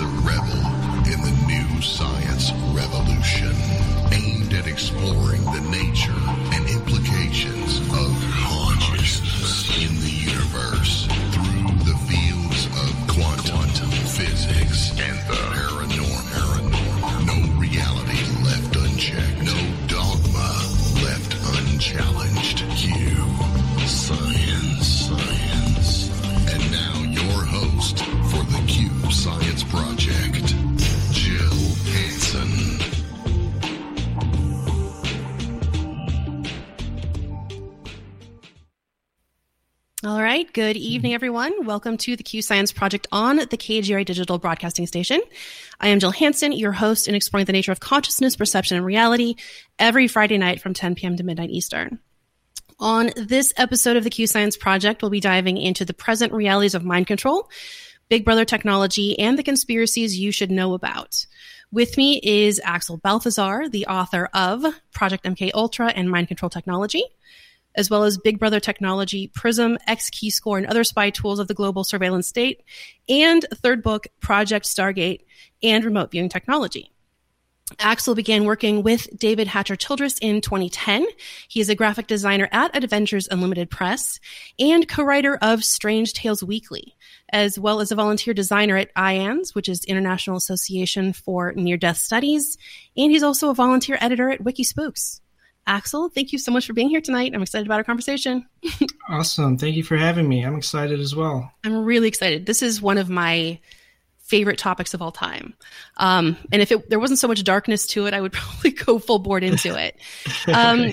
A rebel in the new science revolution, aimed at exploring the nature Project, Jill Hanson. All right. Good evening, everyone. Welcome to the Q Science Project on the KGRA Digital Broadcasting Station. I am Jill Hanson, your host in exploring the nature of consciousness, perception, and reality every Friday night from 10 p.m. to midnight Eastern. On this episode of the Q Science Project, we'll be diving into the present realities of mind control, Big Brother technology, and the conspiracies you should know about. With me is Axel Balthazar, the author of Project MK Ultra and Mind Control Technology, as well as Big Brother technology, Prism, XKeyscore, and other spy tools of the global surveillance state, and third book, Project Stargate and remote viewing technology. Axel began working with David Hatcher Childress in 2010. He is a graphic designer at Adventures Unlimited Press and co-writer of Strange Tales Weekly, as well as a volunteer designer at IANDS, which is International Association for Near-Death Studies, and he's also a volunteer editor at Wikispooks. Axel, thank you so much for being here tonight. I'm excited about our conversation. Awesome. Thank you for having me. I'm excited as well. I'm really excited. This is one of my favorite topics of all time. Um, and if it, there wasn't so much darkness to it, I would probably go full board into it. Um,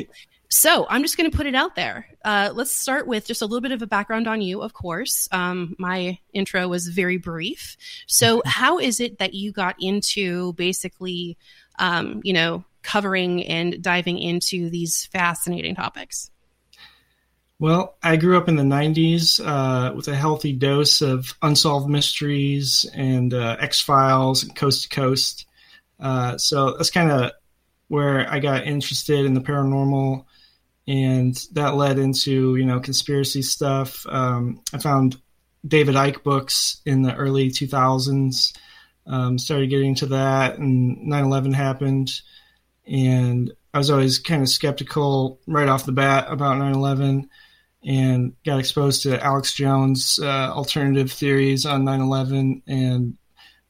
so I'm just going to put it out there. Uh, let's start with just a little bit of a background on you, of course. Um, my intro was very brief. So, how is it that you got into basically, um, you know, covering and diving into these fascinating topics? Well, I grew up in the 90s uh, with a healthy dose of unsolved mysteries and uh, X Files and Coast to Coast. Uh, so that's kind of where I got interested in the paranormal, and that led into you know conspiracy stuff. Um, I found David Icke books in the early 2000s. Um, started getting into that, and 9/11 happened, and I was always kind of skeptical right off the bat about 9/11 and got exposed to Alex Jones' uh, alternative theories on 9/11, and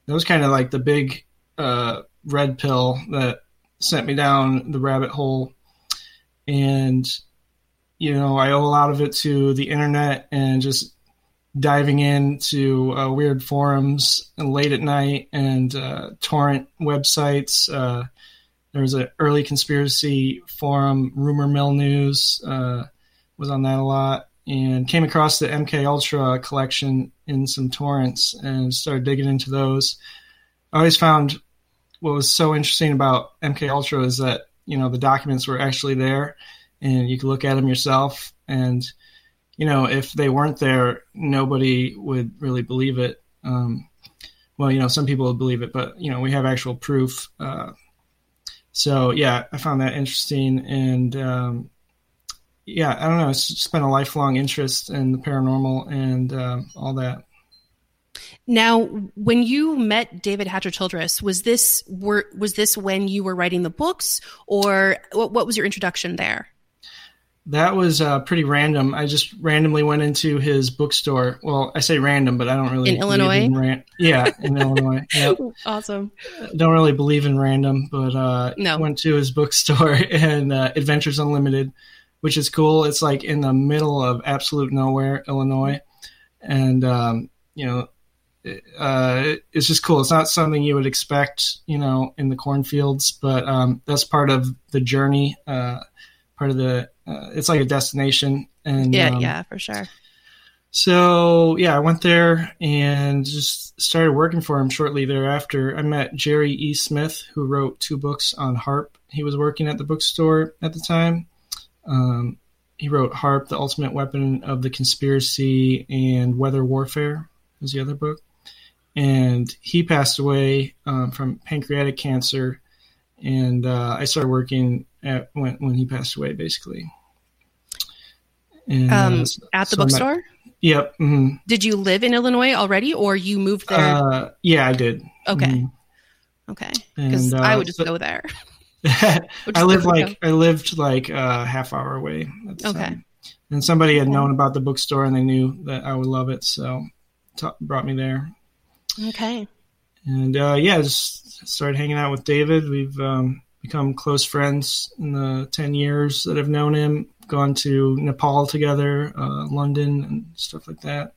that was kind of like the big uh, red pill that sent me down the rabbit hole. And you know, I owe a lot of it to the internet and just diving into uh, weird forums late at night and uh, torrent websites. Uh, there was an early conspiracy forum, Rumor Mill News uh, was on that a lot, and came across the MK Ultra collection in some torrents and started digging into those. I always found what was so interesting about MK Ultra is that you know the documents were actually there, and you could look at them yourself. And you know if they weren't there, nobody would really believe it. Um, well, you know some people would believe it, but you know we have actual proof. Uh, so yeah, I found that interesting, and um, yeah, I don't know. It's just been a lifelong interest in the paranormal and uh, all that. Now, when you met David Hatcher Childress, was this were was this when you were writing the books, or what, what was your introduction there? That was uh, pretty random. I just randomly went into his bookstore. Well, I say random, but I don't really in Illinois. In ran- yeah, in Illinois. Yep. Awesome. Don't really believe in random, but uh, No. went to his bookstore and uh, Adventures Unlimited, which is cool. It's like in the middle of absolute nowhere, Illinois, and um, you know, uh, it's just cool. It's not something you would expect, you know, in the cornfields, but um, that's part of the journey. Uh, part of the uh, it's like a destination, and Yeah, um, yeah, for sure. so yeah, I went there and just started working for him shortly thereafter. I met Jerry E. Smith, who wrote two books on HAARP. He was working at the bookstore at the time. Um, he wrote HAARP, the Ultimate Weapon of the Conspiracy, and Weather Warfare was the other book. And he passed away um, from pancreatic cancer, and uh, I started working at when when he passed away, basically. And, Um, uh, at the so bookstore. Yep. mhm. Did you live in Illinois already, or you moved there? Uh, yeah, I did. okay, mhm. okay. Because And, I uh, would just so- go there. I lived like I lived like a half hour away. At the Okay. time. And somebody had known about the bookstore and they knew that I would love it, so ta brought me there. Okay. And uh, yeah, just started hanging out with David. We've um, become close friends in the ten years that I've known him. Gone to Nepal together, uh, London, and stuff like that.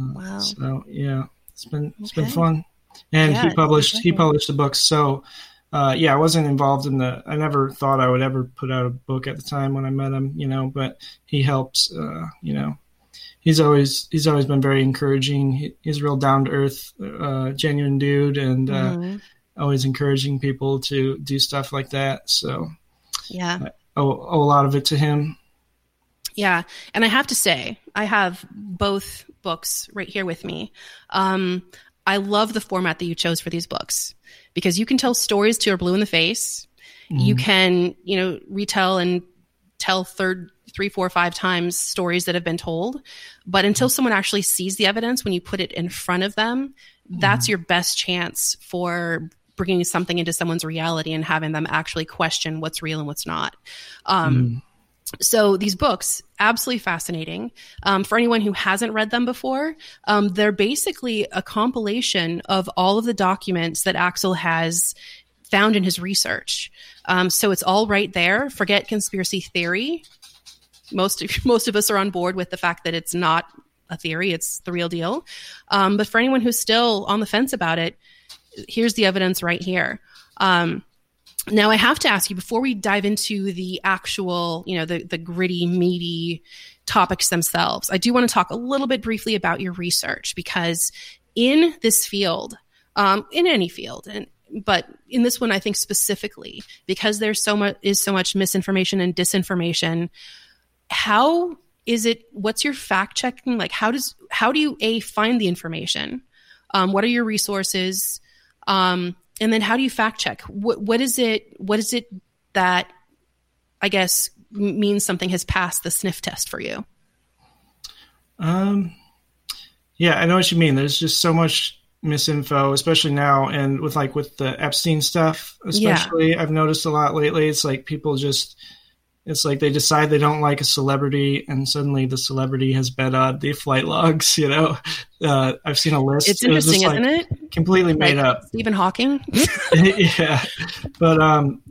Uh, Wow. So yeah, it's been it's been fun. And Yeah, he published he published the book. So uh, yeah, I wasn't involved in the. I never thought I would ever put out a book at the time when I met him. You know, but he helped. Uh, you know, he's always he's always been very encouraging. He, he's a real down to earth, uh, genuine dude, and uh, Mhm. always encouraging people to do stuff like that. So Yeah. owe, owe a lot of it to him. Yeah, and I have to say, I have both books right here with me. Um, I love the format that you chose for these books because you can tell stories to your blue in the face. You can, you know, retell and tell third, three, four, five times stories that have been told. But until someone actually sees the evidence, when you put it in front of them, that's your best chance for bringing something into someone's reality and having them actually question what's real and what's not. Um, so these books absolutely fascinating. Um, for anyone who hasn't read them before um, they're basically a compilation of all of the documents that axel has found in his research. Um, so it's all right there. Forget conspiracy theory most of, most of us are on board with the fact that it's not a theory it's the real deal um, but for anyone who's still on the fence about it here's the evidence right here um, now I have to ask you before we dive into the actual, you know, the the gritty, meaty topics themselves. I do want to talk a little bit briefly about your research because in this field, um, in any field, and but in this one, I think specifically because there's so much is so much misinformation and disinformation. How is it? What's your fact checking? Like, how does how do you a find the information? Um, what are your resources? Um, and then how do you fact check? What what is it? What is it that I guess means something has passed the sniff test for you? Um, yeah, I know what you mean. There's just so much misinfo, especially now, and with like with the Epstein stuff, especially. I've noticed a lot lately. It's like people just, it's like they decide they don't like a celebrity, and suddenly the celebrity has bet on the flight logs. You know, uh, I've seen a list. It's It was just, interesting, like, isn't it? Completely made Like up. Stephen Hawking. yeah, but um,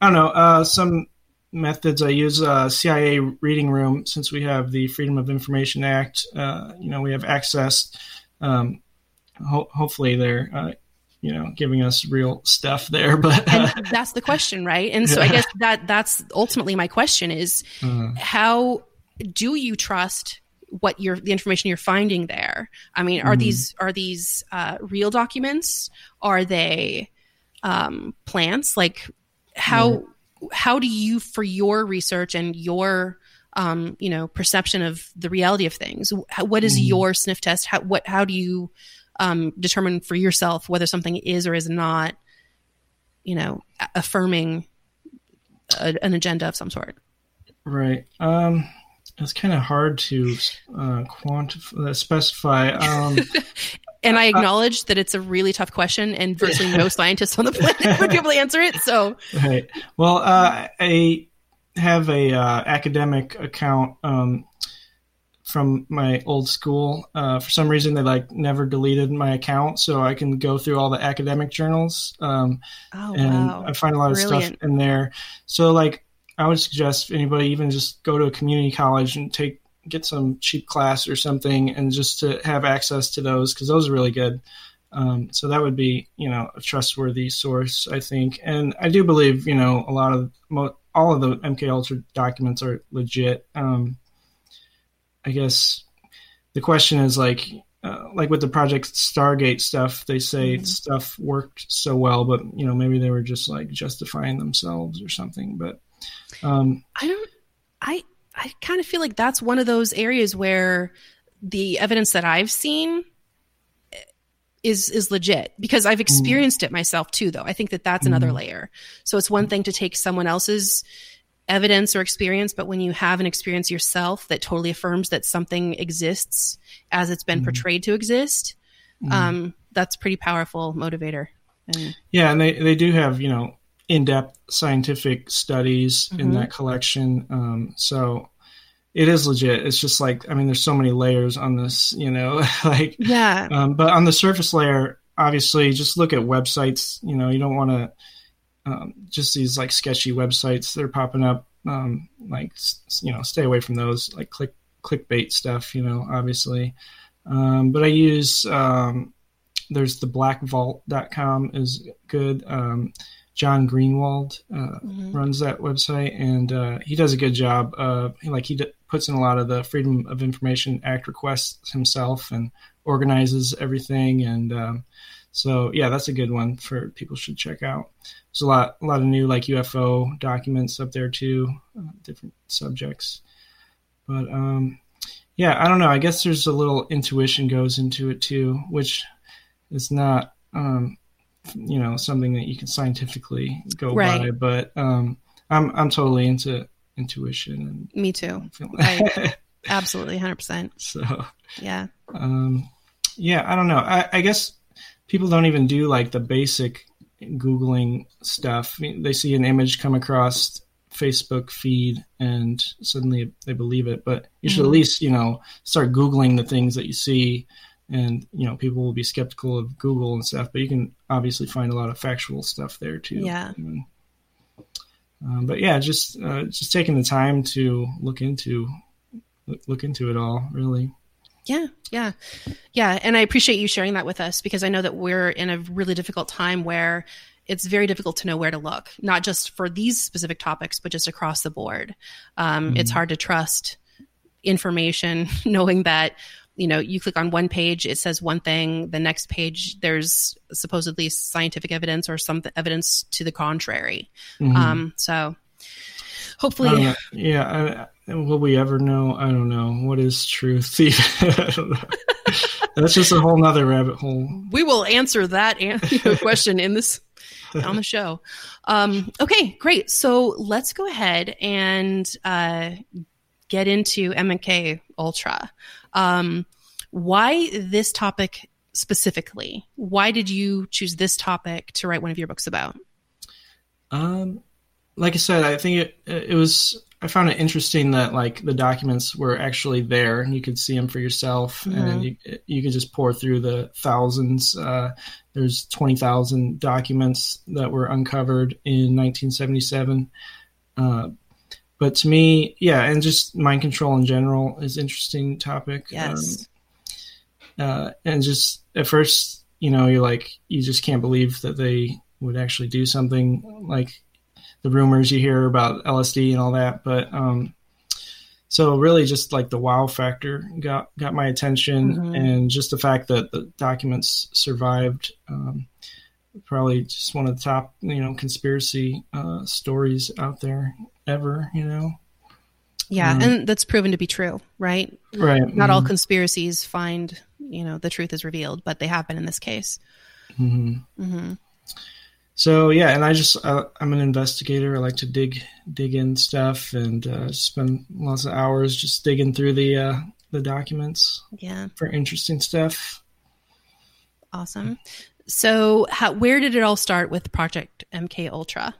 I don't know. Uh, some methods I use uh, CIA reading room since we have the Freedom of Information Act. Uh, you know, we have access. Um, ho- hopefully, they're uh, you know giving us real stuff there. But and that's the question, right? And so I guess that that's ultimately my question is uh, how do you trust what you're the information you're finding there? I mean, are Mhm. these are these uh, real documents? Are they um, plants? Like how how do you for your research and your um, you know perception of the reality of things? How, what is Mhm. your sniff test? How what how do you um, determine for yourself whether something is or is not you know affirming a, an agenda of some sort? right. Um, it's kind of hard to uh, quantify, uh, specify. Um, and I acknowledge that it's a really tough question, and virtually no scientist on the planet would be able to answer it. So, right. Well, uh, I have a uh, academic account um, from my old school. Uh, for some reason, they like never deleted my account, so I can go through all the academic journals. Um, oh and wow, I find a lot of Brilliant. stuff in there. So, like, I would suggest anybody even just go to a community college and take get some cheap class or something, and just to have access to those because those are really good. Um, so that would be, you know, a trustworthy source, I think. And I do believe, you know, a lot of mo- all of the MK Ultra documents are legit. Um, I guess the question is like, uh, like with the Project Stargate stuff, they say Mhm. stuff worked so well, but you know, maybe they were just like justifying themselves or something. But um, I don't. I I kind of feel like that's one of those areas where the evidence that I've seen is is legit because I've experienced it myself too. Though I think that that's another Mhm. layer. So it's one thing to take someone else's evidence or experience, but when you have an experience yourself that totally affirms that something exists as it's been Mhm. portrayed to exist, Mhm. um, that's pretty powerful motivator. And Yeah, and they, they do have, you know, in depth scientific studies in Mhm. that collection. Um, so it is legit. It's just like, I mean, there's so many layers on this, you know, like, yeah, um, but on the surface layer, obviously, just look at websites. You know, you don't want to um, just these like sketchy websites that are popping up. Um, like, you know, stay away from those, like click clickbait stuff. You know, obviously. Um, but I use um, there's the blackvault.com is good. Um, John Greenwald uh, Mhm. runs that website, and uh, he does a good job. Uh, like he d- puts in a lot of the Freedom of Information Act requests himself and organizes everything. And um, so, yeah, that's a good one for people should check out. There's a lot, a lot of new like UFO documents up there too, uh, different subjects. But um, yeah, I don't know. I guess there's a little intuition goes into it too, which is not. Um, you know something that you can scientifically go Right. by but um i'm i'm totally into intuition And me too. I- Absolutely, hundred percent. so Yeah. um yeah i don't know I, I guess people don't even do like the basic googling stuff. I mean, they see an image come across facebook feed and suddenly they believe it. But you should Mhm. at least you know start googling the things that you see. And you know people will be skeptical of google and stuff but you can obviously find a lot of factual stuff there too. Yeah. And, um, but yeah just uh, just taking the time to look into look, look into it all really Yeah, yeah, yeah. And I appreciate you sharing that with us because I know that we're in a really difficult time where it's very difficult to know where to look, not just for these specific topics, but just across the board. Um, It's Mhm. hard to trust information knowing that you know you click on one page it says one thing the next page there's supposedly scientific evidence or some evidence to the contrary Mhm. um so hopefully don't yeah I, will we ever know i don't know what is truth I don't know. that's just a whole nother rabbit hole we will answer that an- question in this on the show. Um, okay, great. So let's go ahead and uh, get into MK Ultra. Um, why this topic specifically? Why did you choose this topic to write one of your books about? Um, like I said, I think it it was. I found it interesting that like the documents were actually there, and you could see them for yourself, and you you could just pour through the thousands. Uh, there's twenty thousand documents that were uncovered in 1977. Uh, but to me, yeah, and just mind control in general is interesting topic. Yes. Um, uh, and just at first, you know, you're like, you just can't believe that they would actually do something like the rumors you hear about LSD and all that. But um, so really, just like the wow factor got got my attention, Mhm. and just the fact that the documents survived. Um, probably just one of the top, you know, conspiracy uh, stories out there ever. You know, Yeah, Um, and that's proven to be true, right? right? Not all Mhm. conspiracies find, you know, the truth is revealed, but they have been in this case. Mhm. hmm So yeah, and I just uh, I'm an investigator. I like to dig dig in stuff and uh, spend lots of hours just digging through the uh, the documents Yeah. for interesting stuff. Awesome. So, how, where did it all start with Project MK Ultra?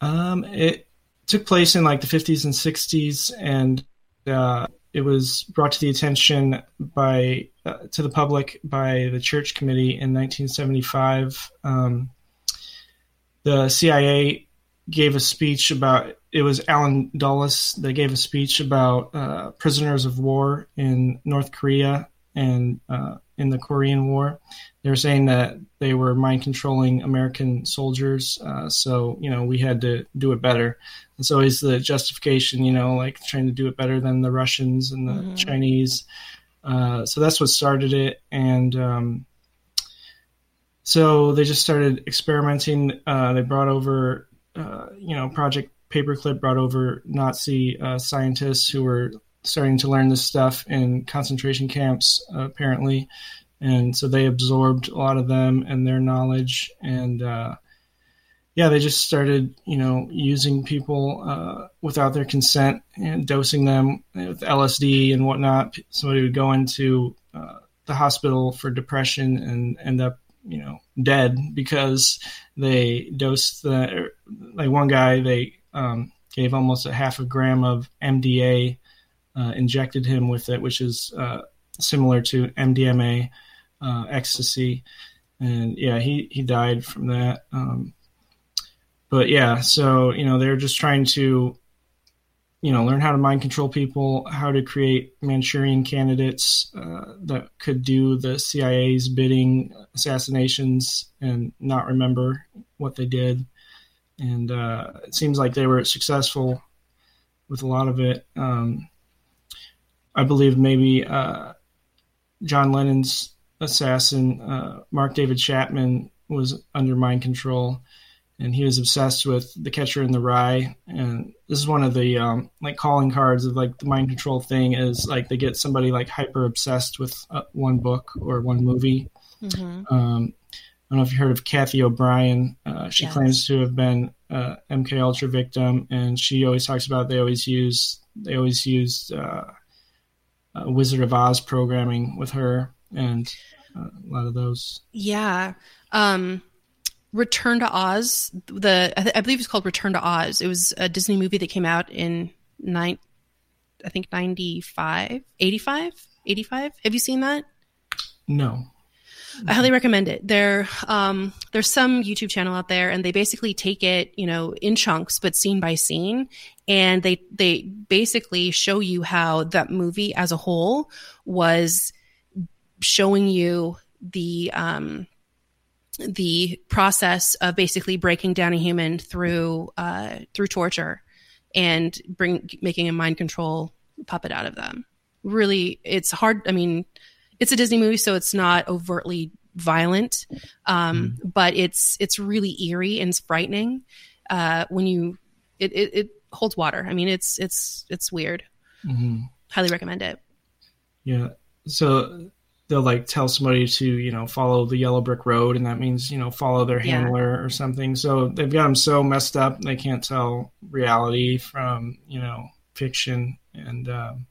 Um, it took place in like the 50s and 60s, and uh, it was brought to the attention by uh, to the public by the Church Committee in 1975. Um, the CIA gave a speech about it was Allen Dulles. They gave a speech about uh, prisoners of war in North Korea and uh, in the Korean War. They were saying that they were mind controlling American soldiers, uh, so you know we had to do it better. It's always the justification, you know, like trying to do it better than the Russians and the mm-hmm. Chinese. Uh, so that's what started it, and um, so they just started experimenting. Uh, they brought over, uh, you know, Project Paperclip brought over Nazi uh, scientists who were starting to learn this stuff in concentration camps, uh, apparently. And so they absorbed a lot of them and their knowledge. And uh, yeah, they just started, you know, using people uh, without their consent and dosing them with LSD and whatnot. Somebody would go into uh, the hospital for depression and end up, you know, dead because they dosed the, like one guy, they um, gave almost a half a gram of MDA uh, injected him with it, which is uh, similar to MDMA, uh, ecstasy, and yeah, he he died from that. Um, but yeah, so you know they're just trying to, you know, learn how to mind control people, how to create Manchurian candidates uh, that could do the CIA's bidding, assassinations, and not remember what they did. And uh, it seems like they were successful with a lot of it. Um, I believe maybe uh, John Lennon's assassin, uh, Mark David Chapman, was under mind control, and he was obsessed with The Catcher in the Rye. And this is one of the um, like calling cards of like the mind control thing is like they get somebody like hyper obsessed with uh, one book or one movie. Mm-hmm. Um, I don't know if you heard of Kathy O'Brien. Uh, she yes. claims to have been uh, MK Ultra victim, and she always talks about they always use they always used uh, uh, Wizard of Oz programming with her and uh, a lot of those. Yeah. Um, Return to Oz, the I, th- I, believe it's called Return to Oz. It was a Disney movie that came out in nine, I think 95, 85, 85. Have you seen that? No. I highly recommend it. There, um, there's some YouTube channel out there, and they basically take it, you know, in chunks, but scene by scene, and they they basically show you how that movie as a whole was showing you the um, the process of basically breaking down a human through uh, through torture and bring making a mind control puppet out of them. Really, it's hard. I mean, it's a Disney movie, so it's not overtly violent, um, mm. but it's it's really eerie and frightening uh, when you it, it, it holds water. I mean, it's it's it's weird. Mm-hmm. Highly recommend it. Yeah. So they'll like tell somebody to you know follow the yellow brick road, and that means you know follow their handler yeah. or something. So they've got them so messed up they can't tell reality from you know fiction and. Um,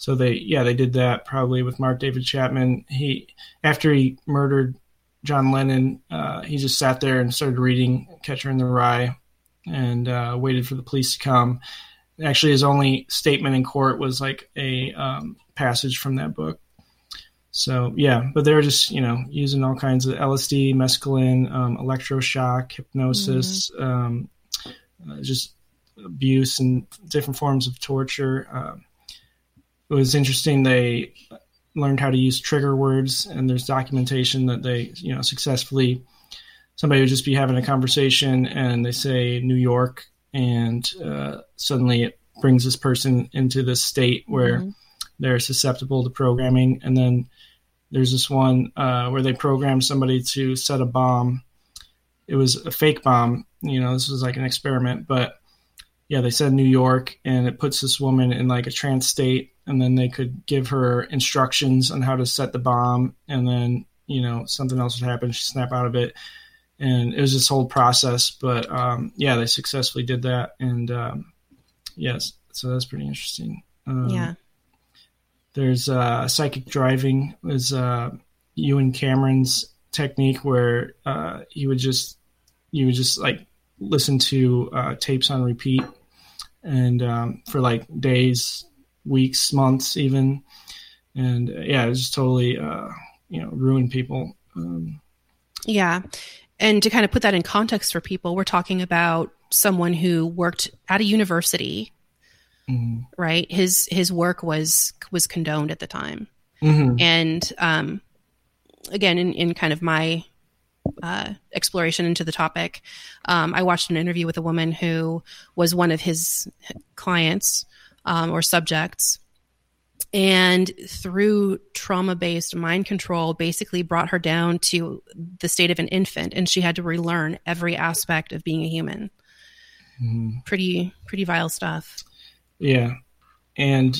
so they, yeah, they did that probably with Mark David Chapman. He, after he murdered John Lennon, uh, he just sat there and started reading Catcher in the Rye and uh, waited for the police to come. Actually, his only statement in court was like a um, passage from that book. So yeah, but they were just you know using all kinds of LSD, mescaline, um, electroshock, hypnosis, mm-hmm. um, uh, just abuse and different forms of torture. Um, it was interesting. They learned how to use trigger words, and there's documentation that they, you know, successfully. Somebody would just be having a conversation, and they say New York, and uh, suddenly it brings this person into this state where mm-hmm. they're susceptible to programming. And then there's this one uh, where they programmed somebody to set a bomb. It was a fake bomb. You know, this was like an experiment, but yeah, they said New York, and it puts this woman in like a trance state and then they could give her instructions on how to set the bomb and then you know something else would happen she'd snap out of it and it was this whole process but um, yeah they successfully did that and um, yes so that's pretty interesting um, yeah there's uh, psychic driving is uh, Ewen Cameron's technique where uh, he would just you would just like listen to uh, tapes on repeat and um, for like days, weeks, months, even. And uh, yeah, it just totally uh, you know ruined people. Um, yeah, and to kind of put that in context for people, we're talking about someone who worked at a university, mm-hmm. right? His his work was was condoned at the time, mm-hmm. and um, again, in in kind of my uh, exploration into the topic, um, I watched an interview with a woman who was one of his clients um, or subjects. And through trauma based mind control, basically brought her down to the state of an infant, and she had to relearn every aspect of being a human. Mm-hmm. Pretty, pretty vile stuff. Yeah. And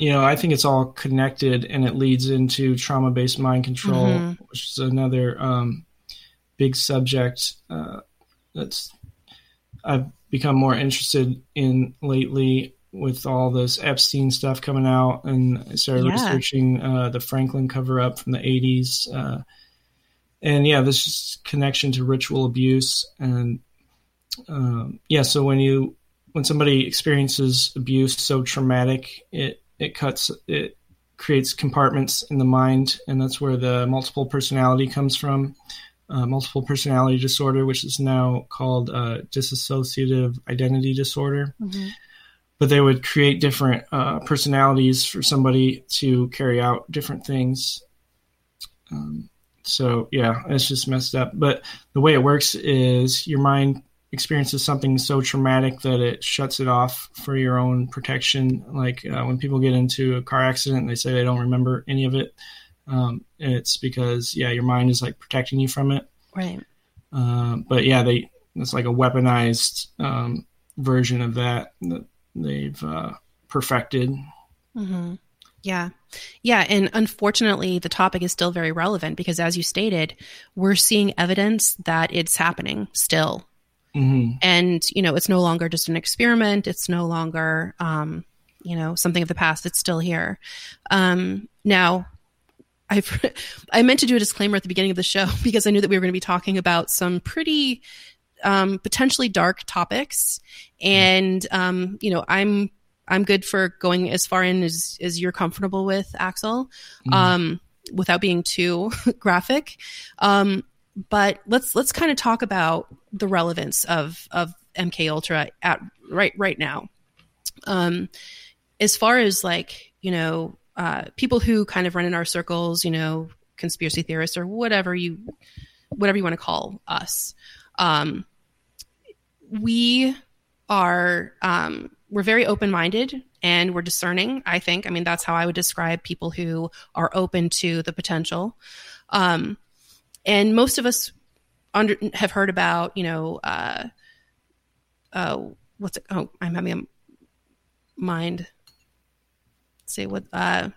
you know, I think it's all connected and it leads into trauma based mind control, mm-hmm. which is another um, big subject uh, that's I've become more interested in lately with all this Epstein stuff coming out, and I started yeah. researching uh, the Franklin cover up from the 80s. Uh, and yeah, this connection to ritual abuse. And um, yeah, so when you when somebody experiences abuse so traumatic, it it cuts it creates compartments in the mind, and that's where the multiple personality comes from uh, multiple personality disorder, which is now called uh, dissociative identity disorder. Mm-hmm. But they would create different uh, personalities for somebody to carry out different things. Um, so yeah, it's just messed up. But the way it works is your mind experiences something so traumatic that it shuts it off for your own protection. Like uh, when people get into a car accident, they say they don't remember any of it um, it's because yeah, your mind is like protecting you from it. Right. Uh, but yeah, they it's like a weaponized um, version of that that they've uh, perfected. Mm-hmm. Yeah. Yeah. And unfortunately, the topic is still very relevant because, as you stated, we're seeing evidence that it's happening still. Mm-hmm. And, you know, it's no longer just an experiment. It's no longer, um, you know, something of the past. It's still here. Um, now, I've I meant to do a disclaimer at the beginning of the show because I knew that we were going to be talking about some pretty um, potentially dark topics, and um, you know I'm I'm good for going as far in as as you're comfortable with, Axel, mm. um, without being too graphic. Um, but let's let's kind of talk about the relevance of of MK Ultra at right right now. Um, as far as like you know uh, people who kind of run in our circles, you know, conspiracy theorists or whatever you whatever you want to call us. Um, we are um, we're very open minded and we're discerning. I think. I mean, that's how I would describe people who are open to the potential. Um, and most of us under, have heard about, you know, uh, uh, what's it? Oh, I'm having a mind say what uh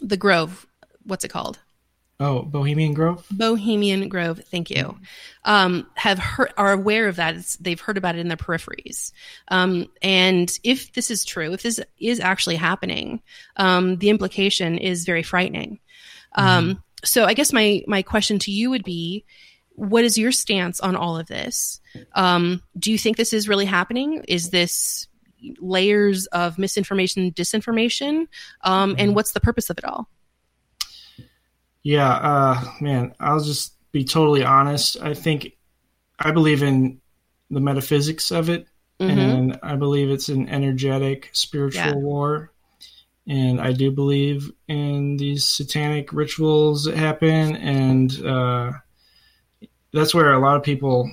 the Grove. What's it called? Oh, Bohemian Grove. Bohemian Grove. Thank you. Um, have heard are aware of that. It's, they've heard about it in their peripheries. Um, and if this is true, if this is actually happening, um, the implication is very frightening. Um, mm-hmm. So I guess my my question to you would be, what is your stance on all of this? Um, do you think this is really happening? Is this layers of misinformation, disinformation, um, and mm-hmm. what's the purpose of it all? Yeah, uh, man, I'll just be totally honest. I think I believe in the metaphysics of it, mm-hmm. and I believe it's an energetic spiritual yeah. war. And I do believe in these satanic rituals that happen, and uh, that's where a lot of people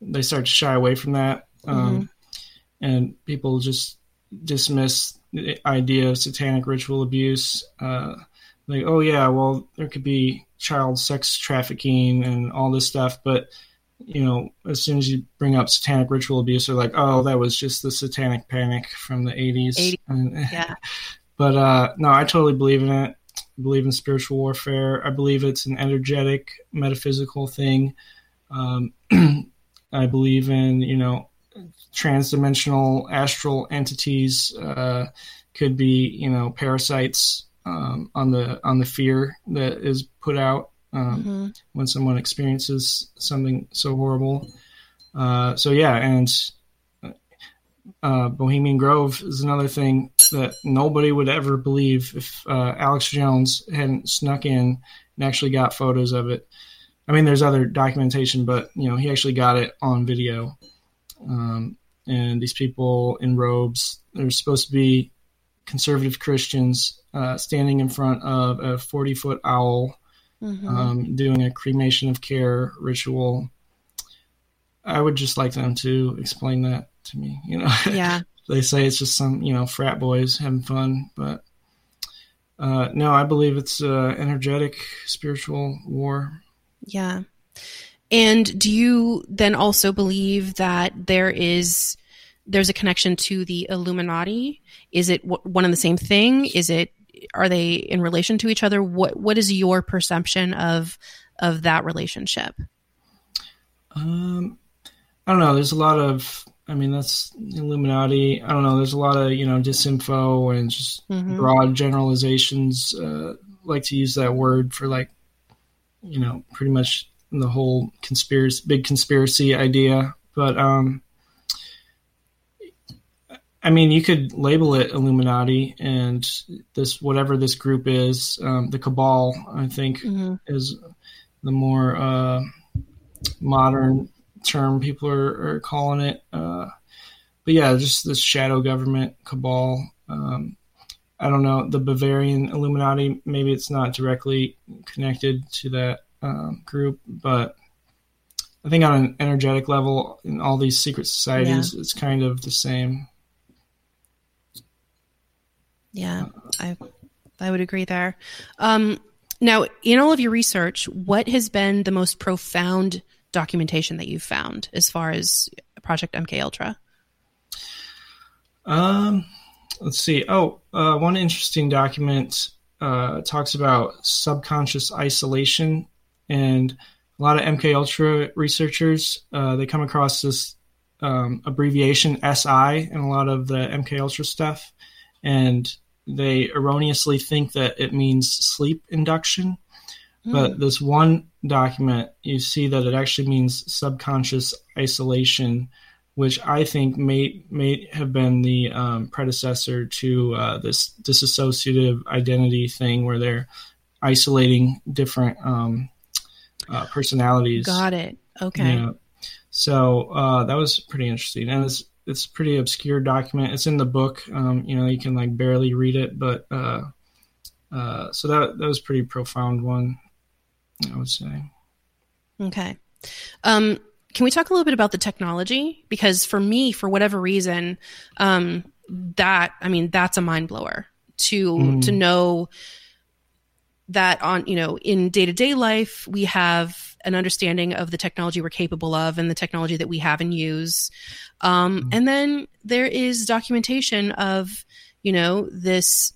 they start to shy away from that. Um, mm-hmm and people just dismiss the idea of satanic ritual abuse. Uh, like, oh yeah, well there could be child sex trafficking and all this stuff, but you know, as soon as you bring up satanic ritual abuse, they're like, oh, that was just the satanic panic from the 80s. 80, yeah. but uh, no, I totally believe in it. I believe in spiritual warfare. I believe it's an energetic, metaphysical thing. Um, I believe in, you know, transdimensional astral entities uh, could be, you know, parasites um, on the on the fear that is put out um, Mm-hmm. when someone experiences something so horrible. Uh, so yeah, and uh, Bohemian Grove is another thing that nobody would ever believe if uh, Alex Jones hadn't snuck in and actually got photos of it. I mean, there's other documentation, but you know, he actually got it on video. Um, and these people in robes, they're supposed to be conservative Christians uh, standing in front of a 40 foot owl Mhm. um, doing a cremation of care ritual. I would just like them to explain that to me. You know, yeah. they say it's just some you know frat boys having fun, but uh, no, I believe it's uh, energetic spiritual war. Yeah. And do you then also believe that there is there's a connection to the Illuminati? Is it w- one and the same thing? Is it are they in relation to each other? What what is your perception of of that relationship? Um, I don't know. There's a lot of, I mean, that's Illuminati. I don't know. There's a lot of, you know, disinfo and just Mhm. broad generalizations. Uh, like to use that word for like, you know, pretty much the whole conspiracy, big conspiracy idea. But, um, I mean, you could label it Illuminati and this, whatever this group is, um, the cabal, I think, Mhm. is the more, uh, modern term people are, are calling it. Uh, but yeah, just this shadow government cabal. Um, I don't know the Bavarian Illuminati. Maybe it's not directly connected to that um, group, but I think on an energetic level, in all these secret societies, it's kind of the same. Yeah, I I would agree there. Um, now, in all of your research, what has been the most profound documentation that you've found as far as Project MK Ultra? Um, let's see. Oh, uh, one interesting document uh, talks about subconscious isolation, and a lot of MK Ultra researchers uh, they come across this um, abbreviation SI in a lot of the MK Ultra stuff, and they erroneously think that it means sleep induction. But this one document, you see that it actually means subconscious isolation, which I think may may have been the um, predecessor to uh, this dissociative identity thing, where they're isolating different um, uh, personalities. Got it. Okay. Yeah. So uh, that was pretty interesting, and it's it's a pretty obscure document. It's in the book. Um, you know, you can like barely read it, but uh, uh, so that that was a pretty profound one, I would say. Okay. Um, can we talk a little bit about the technology? Because for me, for whatever reason, um, that I mean, that's a mind blower to Mm. to know that on you know in day to day life we have an understanding of the technology we're capable of and the technology that we have and use, um, and then there is documentation of you know this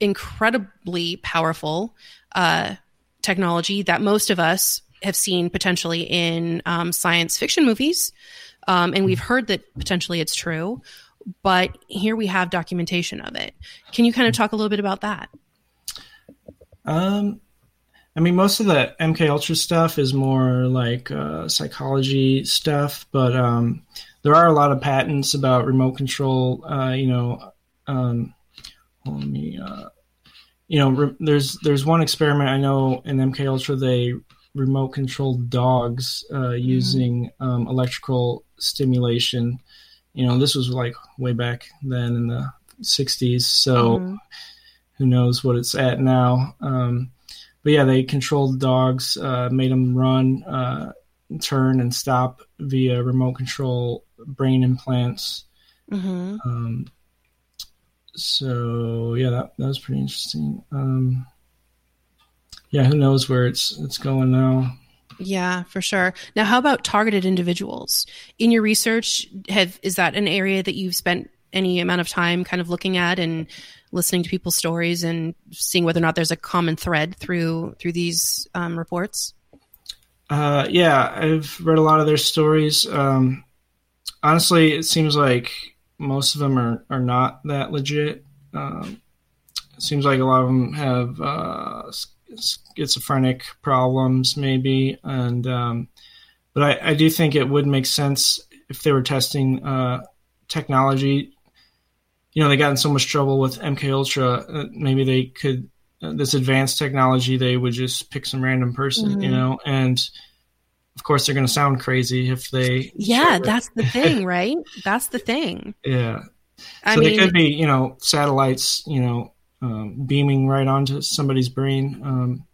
incredibly powerful uh, technology that most of us have seen potentially in um, science fiction movies. Um, and we've heard that potentially it's true, but here we have documentation of it. Can you kind of talk a little bit about that? Um, I mean, most of the MK Ultra stuff is more like uh, psychology stuff, but um, there are a lot of patents about remote control. Uh, you know, um, let me. Uh, you know, re- there's there's one experiment I know in MK Ultra they remote controlled dogs uh, using um, electrical stimulation. You know, this was like way back then in the '60s, so Mhm. Who knows what it's at now. Um, but yeah, they controlled dogs, uh, made them run, uh, turn, and stop via remote control brain implants. Mhm. Um, so yeah, that, that was pretty interesting. Um, yeah, who knows where it's it's going now? Yeah, for sure. Now, how about targeted individuals? In your research, have is that an area that you've spent any amount of time kind of looking at and listening to people's stories and seeing whether or not there's a common thread through through these um, reports? Uh, yeah, I've read a lot of their stories. Um, honestly, it seems like most of them are, are not that legit. Um, seems like a lot of them have uh, schizophrenic problems, maybe, and um, but I, I, do think it would make sense if they were testing uh, technology. You know, they got in so much trouble with MK Ultra. Uh, maybe they could uh, this advanced technology. They would just pick some random person, mm-hmm. you know, and of course they're going to sound crazy if they. Yeah, that's the thing, right? that's the thing. Yeah. I so mean, they could be, you know, satellites, you know, um, beaming right onto somebody's brain. Um,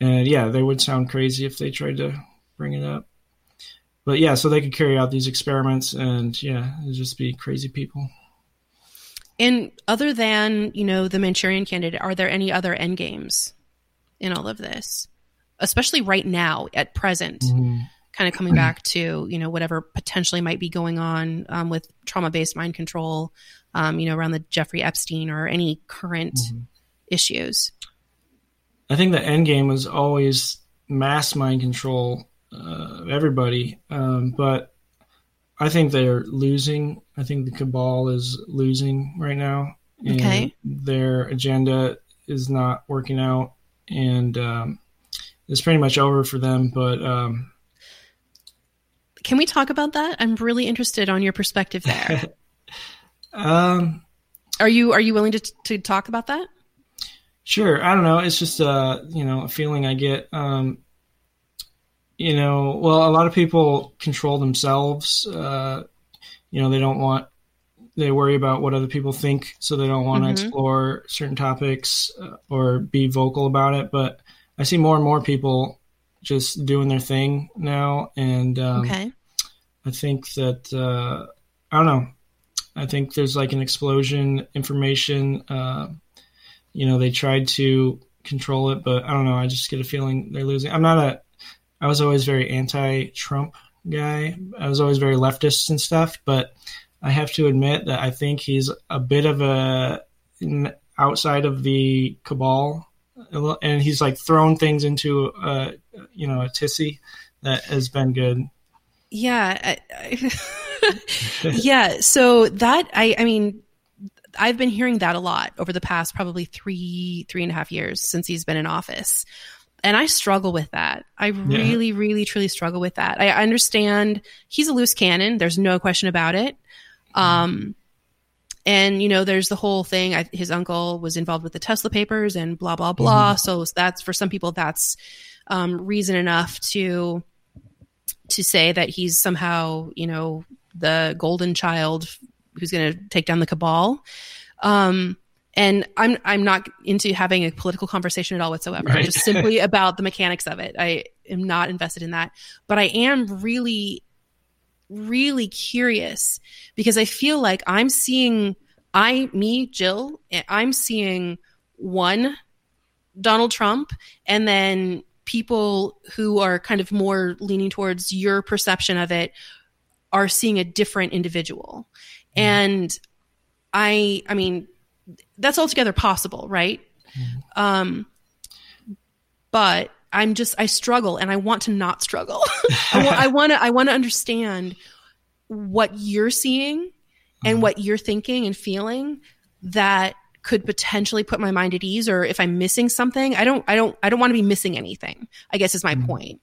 and yeah, they would sound crazy if they tried to bring it up. But yeah, so they could carry out these experiments, and yeah, just be crazy people. And other than you know the Manchurian Candidate, are there any other end games in all of this, especially right now at present? Mm-hmm. Kind of coming back to you know whatever potentially might be going on um, with trauma based mind control, um, you know around the Jeffrey Epstein or any current mm-hmm. issues. I think the end game was always mass mind control uh, everybody, um, but I think they're losing. I think the cabal is losing right now. okay. Their agenda is not working out, and um, it's pretty much over for them. But um, can we talk about that? I'm really interested on your perspective there. um, are you are you willing to to talk about that? Sure. I don't know. It's just a uh, you know a feeling I get. Um, you know, well, a lot of people control themselves. Uh, you know, they don't want they worry about what other people think, so they don't want mm-hmm. to explore certain topics uh, or be vocal about it. But I see more and more people just doing their thing now, and um, okay. I think that uh, I don't know. I think there's like an explosion information. Uh, you know, they tried to control it, but I don't know. I just get a feeling they're losing. I'm not a. I was always very anti-Trump guy. I was always very leftist and stuff, but I have to admit that I think he's a bit of a outside of the cabal, and he's like thrown things into a you know a tissy that has been good. Yeah, I, I, yeah. So that I, I mean, I've been hearing that a lot over the past probably three, three and a half years since he's been in office. And I struggle with that. I really, yeah. really, truly struggle with that. I understand he's a loose cannon. There's no question about it. Um, and you know, there's the whole thing. I, his uncle was involved with the Tesla papers and blah blah blah. Mm-hmm. So that's for some people that's um, reason enough to to say that he's somehow you know the golden child who's going to take down the cabal. Um, and I'm I'm not into having a political conversation at all whatsoever. Right. Just simply about the mechanics of it. I am not invested in that, but I am really, really curious because I feel like I'm seeing I me Jill I'm seeing one Donald Trump and then people who are kind of more leaning towards your perception of it are seeing a different individual Mm-hmm. And I, I mean, that's altogether possible, right? Mm-hmm. Um, but I'm just, I struggle and I want to not struggle. I want to, I want to understand what you're seeing and mm-hmm. what you're thinking and feeling that could potentially put my mind at ease or if i'm missing something i don't i don't i don't want to be missing anything i guess is my mm-hmm. point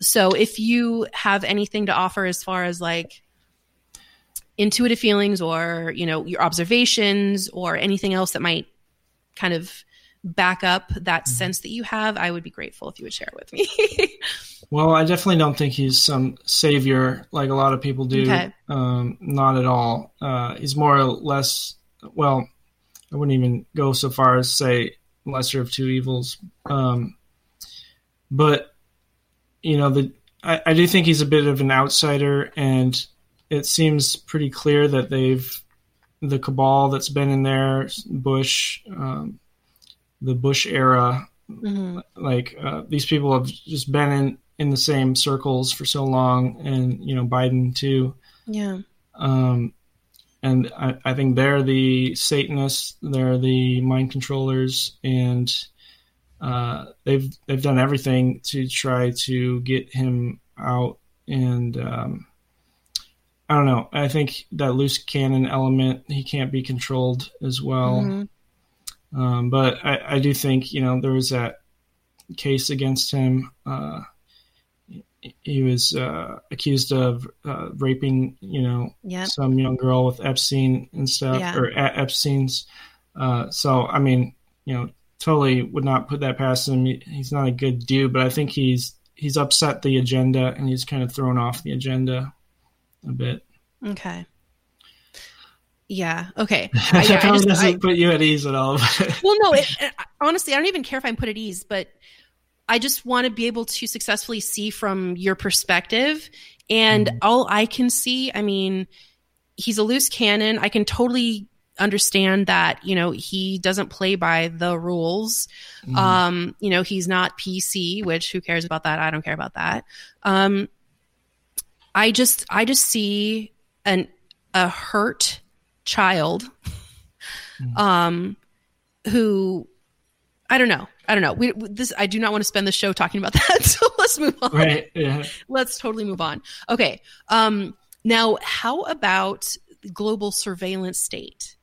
so if you have anything to offer as far as like intuitive feelings or you know your observations or anything else that might kind of back up that mm-hmm. sense that you have i would be grateful if you would share it with me well i definitely don't think he's some savior like a lot of people do okay. um, not at all uh, he's more or less well i wouldn't even go so far as say lesser of two evils um, but you know the I, I do think he's a bit of an outsider and it seems pretty clear that they've the cabal that's been in there, Bush, um, the Bush era, mm-hmm. like uh, these people have just been in in the same circles for so long, and you know Biden too. Yeah. Um, and I, I think they're the Satanists, they're the mind controllers, and uh, they've they've done everything to try to get him out and um, I don't know. I think that loose cannon element he can't be controlled as well. Mm-hmm. Um, but I, I, do think you know there was that case against him. Uh, he was uh, accused of uh, raping, you know, yep. some young girl with Epstein and stuff, Yeah. or at Epstein's. Uh, so, I mean, you know, totally would not put that past him. He- He's not a good dude, but I think he's he's upset the agenda and he's kind of thrown off the agenda a bit. Okay. Yeah. Okay. I, yeah, I probably just, doesn't I, put you at ease at all. but- well, no. It, honestly, I don't even care if I'm put at ease, but I just want to be able to successfully see from your perspective. And Mhm. all I can see, I mean, he's a loose cannon. I can totally understand that you know he doesn't play by the rules Mhm. um you know he's not pc which who cares about that i don't care about that um i just i just see an a hurt child Mhm. um who i don't know i don't know we this i do not want to spend the show talking about that so let's move on right. Yeah. let's totally move on okay um now how about global surveillance state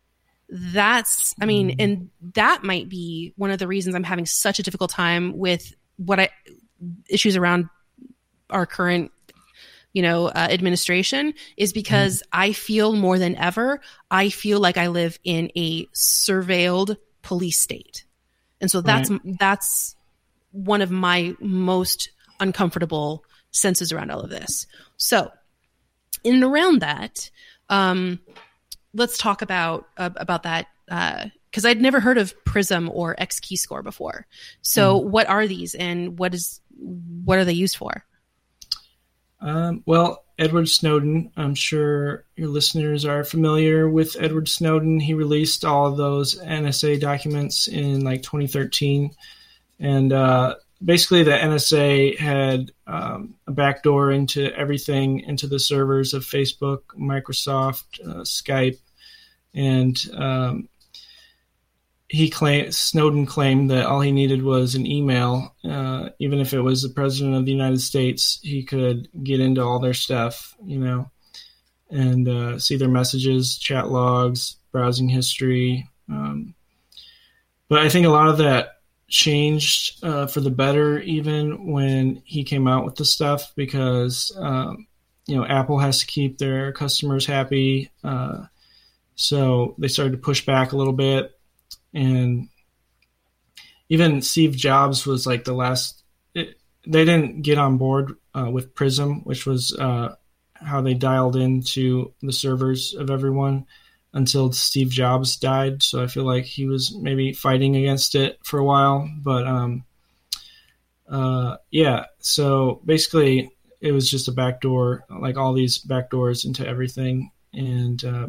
that's i mean Mhm. and that might be one of the reasons i'm having such a difficult time with what i issues around our current you know uh, administration is because i feel more than ever i feel like i live in a surveilled police state. And so that's that's one of my most uncomfortable senses around all of this. So in and around that um let's talk about uh, about that because I'd never heard of Prism or XKeyscore before. So, what are these, and what is what are they used for? Um, well, Edward Snowden, I'm sure your listeners are familiar with Edward Snowden. He released all of those NSA documents in like 2013. And uh, basically, the NSA had um, a backdoor into everything, into the servers of Facebook, Microsoft, uh, Skype. And um, he claimed Snowden claimed that all he needed was an email. Uh, even if it was the president of the United States, he could get into all their stuff, you know, and uh, see their messages, chat logs, browsing history. Um, but I think a lot of that changed uh, for the better, even when he came out with the stuff, because um, you know Apple has to keep their customers happy. Uh, so they started to push back a little bit and even Steve Jobs was like the last. It, they didn't get on board uh, with Prism, which was uh, how they dialed into the servers of everyone until Steve Jobs died. So I feel like he was maybe fighting against it for a while, but um, uh, yeah. So basically, it was just a backdoor, like all these backdoors into everything, and uh,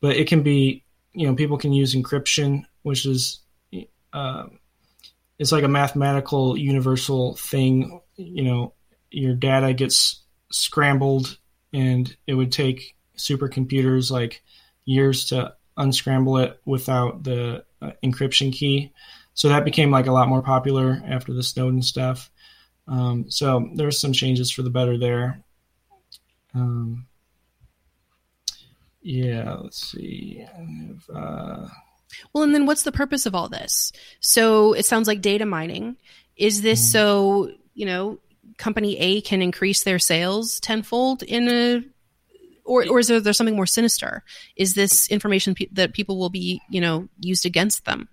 but it can be, you know, people can use encryption, which is uh, it's like a mathematical universal thing. You know, your data gets scrambled, and it would take supercomputers like years to unscramble it without the uh, encryption key. So that became like a lot more popular after the Snowden stuff. Um, so there's some changes for the better there. Um, yeah, let's see. Uh, Well, and then what's the purpose of all this? So it sounds like data mining. Is this Mhm. so you know company A can increase their sales tenfold in a or, or is there, there something more sinister? Is this information pe- that people will be, you know, used against them?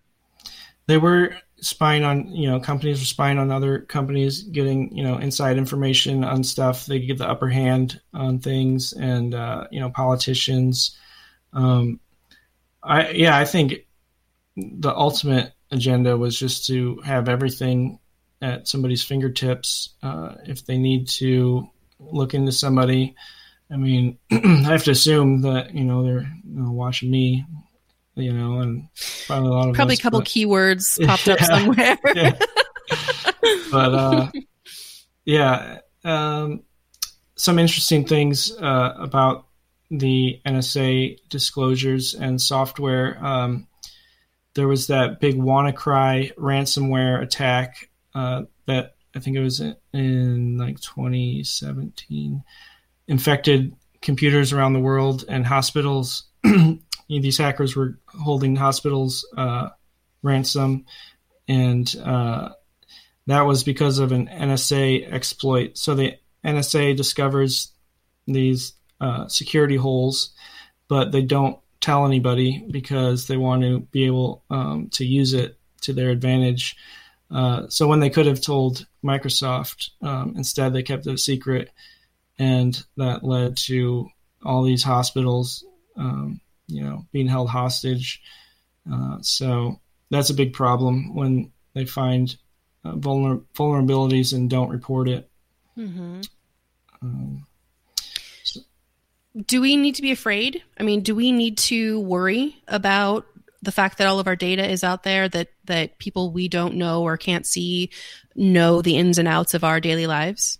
they were spying on you know companies were spying on other companies getting you know inside information on stuff they get the upper hand on things and uh, you know politicians um, i yeah i think the ultimate agenda was just to have everything at somebody's fingertips uh, if they need to look into somebody i mean i have to assume that you know they're you know, watching me you know and probably a lot of Probably us, a couple but- keywords popped up somewhere. Yeah. but uh, yeah, um, some interesting things uh, about the NSA disclosures and software. Um, there was that big WannaCry ransomware attack uh, that I think it was in, in like 2017, infected computers around the world and hospitals. These hackers were holding hospitals uh, ransom, and uh, that was because of an NSA exploit. So the NSA discovers these uh, security holes, but they don't tell anybody because they want to be able um, to use it to their advantage. Uh, so when they could have told Microsoft, um, instead they kept it a secret, and that led to all these hospitals, um, you know, being held hostage. Uh, so that's a big problem when they find uh, vulner- vulnerabilities and don't report it. Mm-hmm. Um, do we need to be afraid? I mean, do we need to worry about the fact that all of our data is out there that that people we don't know or can't see know the ins and outs of our daily lives?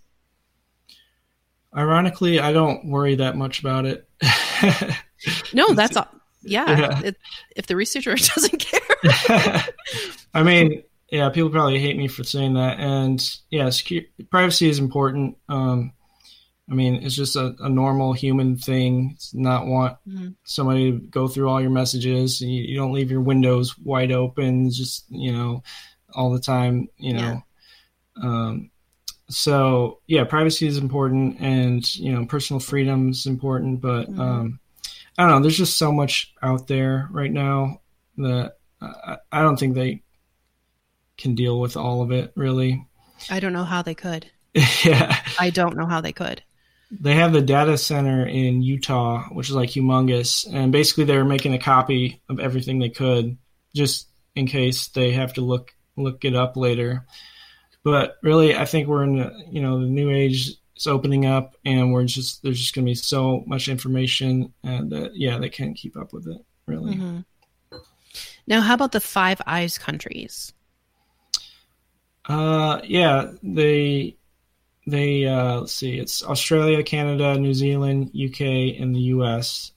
Ironically, I don't worry that much about it. no, that's all. Yeah, yeah. It, if the researcher doesn't care. I mean, yeah, people probably hate me for saying that, and yeah, security, privacy is important. Um, I mean, it's just a, a normal human thing. It's not want mm-hmm. somebody to go through all your messages. You, you, don't leave your windows wide open, just you know, all the time. You know, yeah. um, so yeah, privacy is important, and you know, personal freedom is important. But mm-hmm. um, I don't know. There's just so much out there right now that I, I don't think they can deal with all of it. Really, I don't know how they could. yeah, I don't know how they could they have the data center in Utah, which is like humongous, and basically they were making a copy of everything they could, just in case they have to look look it up later. But really, I think we're in the, you know the new age is opening up, and we're just there's just going to be so much information, and that yeah, they can't keep up with it really. Mm-hmm. Now, how about the Five Eyes countries? Uh, yeah, they they uh, let's see, it's Australia, Canada, New Zealand, UK, and the US,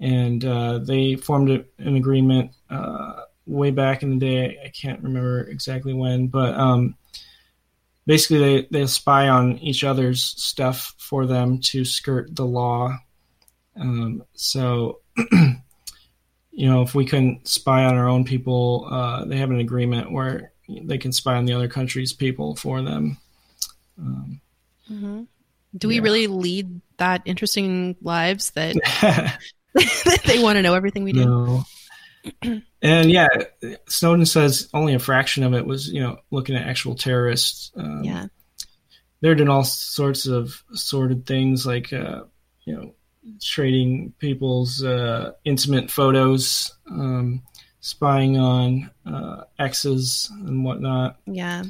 and uh, they formed a, an agreement uh, way back in the day. I can't remember exactly when, but um, basically they they spy on each other's stuff for them to skirt the law. Um, so. you know, if we couldn't spy on our own people, uh, they have an agreement where they can spy on the other country's people for them. Um, mm-hmm. Do we really lead that interesting lives that, they want to know everything we do? No. and yeah, Snowden says only a fraction of it was, you know, looking at actual terrorists. Um, yeah. They're doing all sorts of sordid things like, uh, you know, trading people's uh, intimate photos, um, spying on uh, exes and whatnot. Yeah.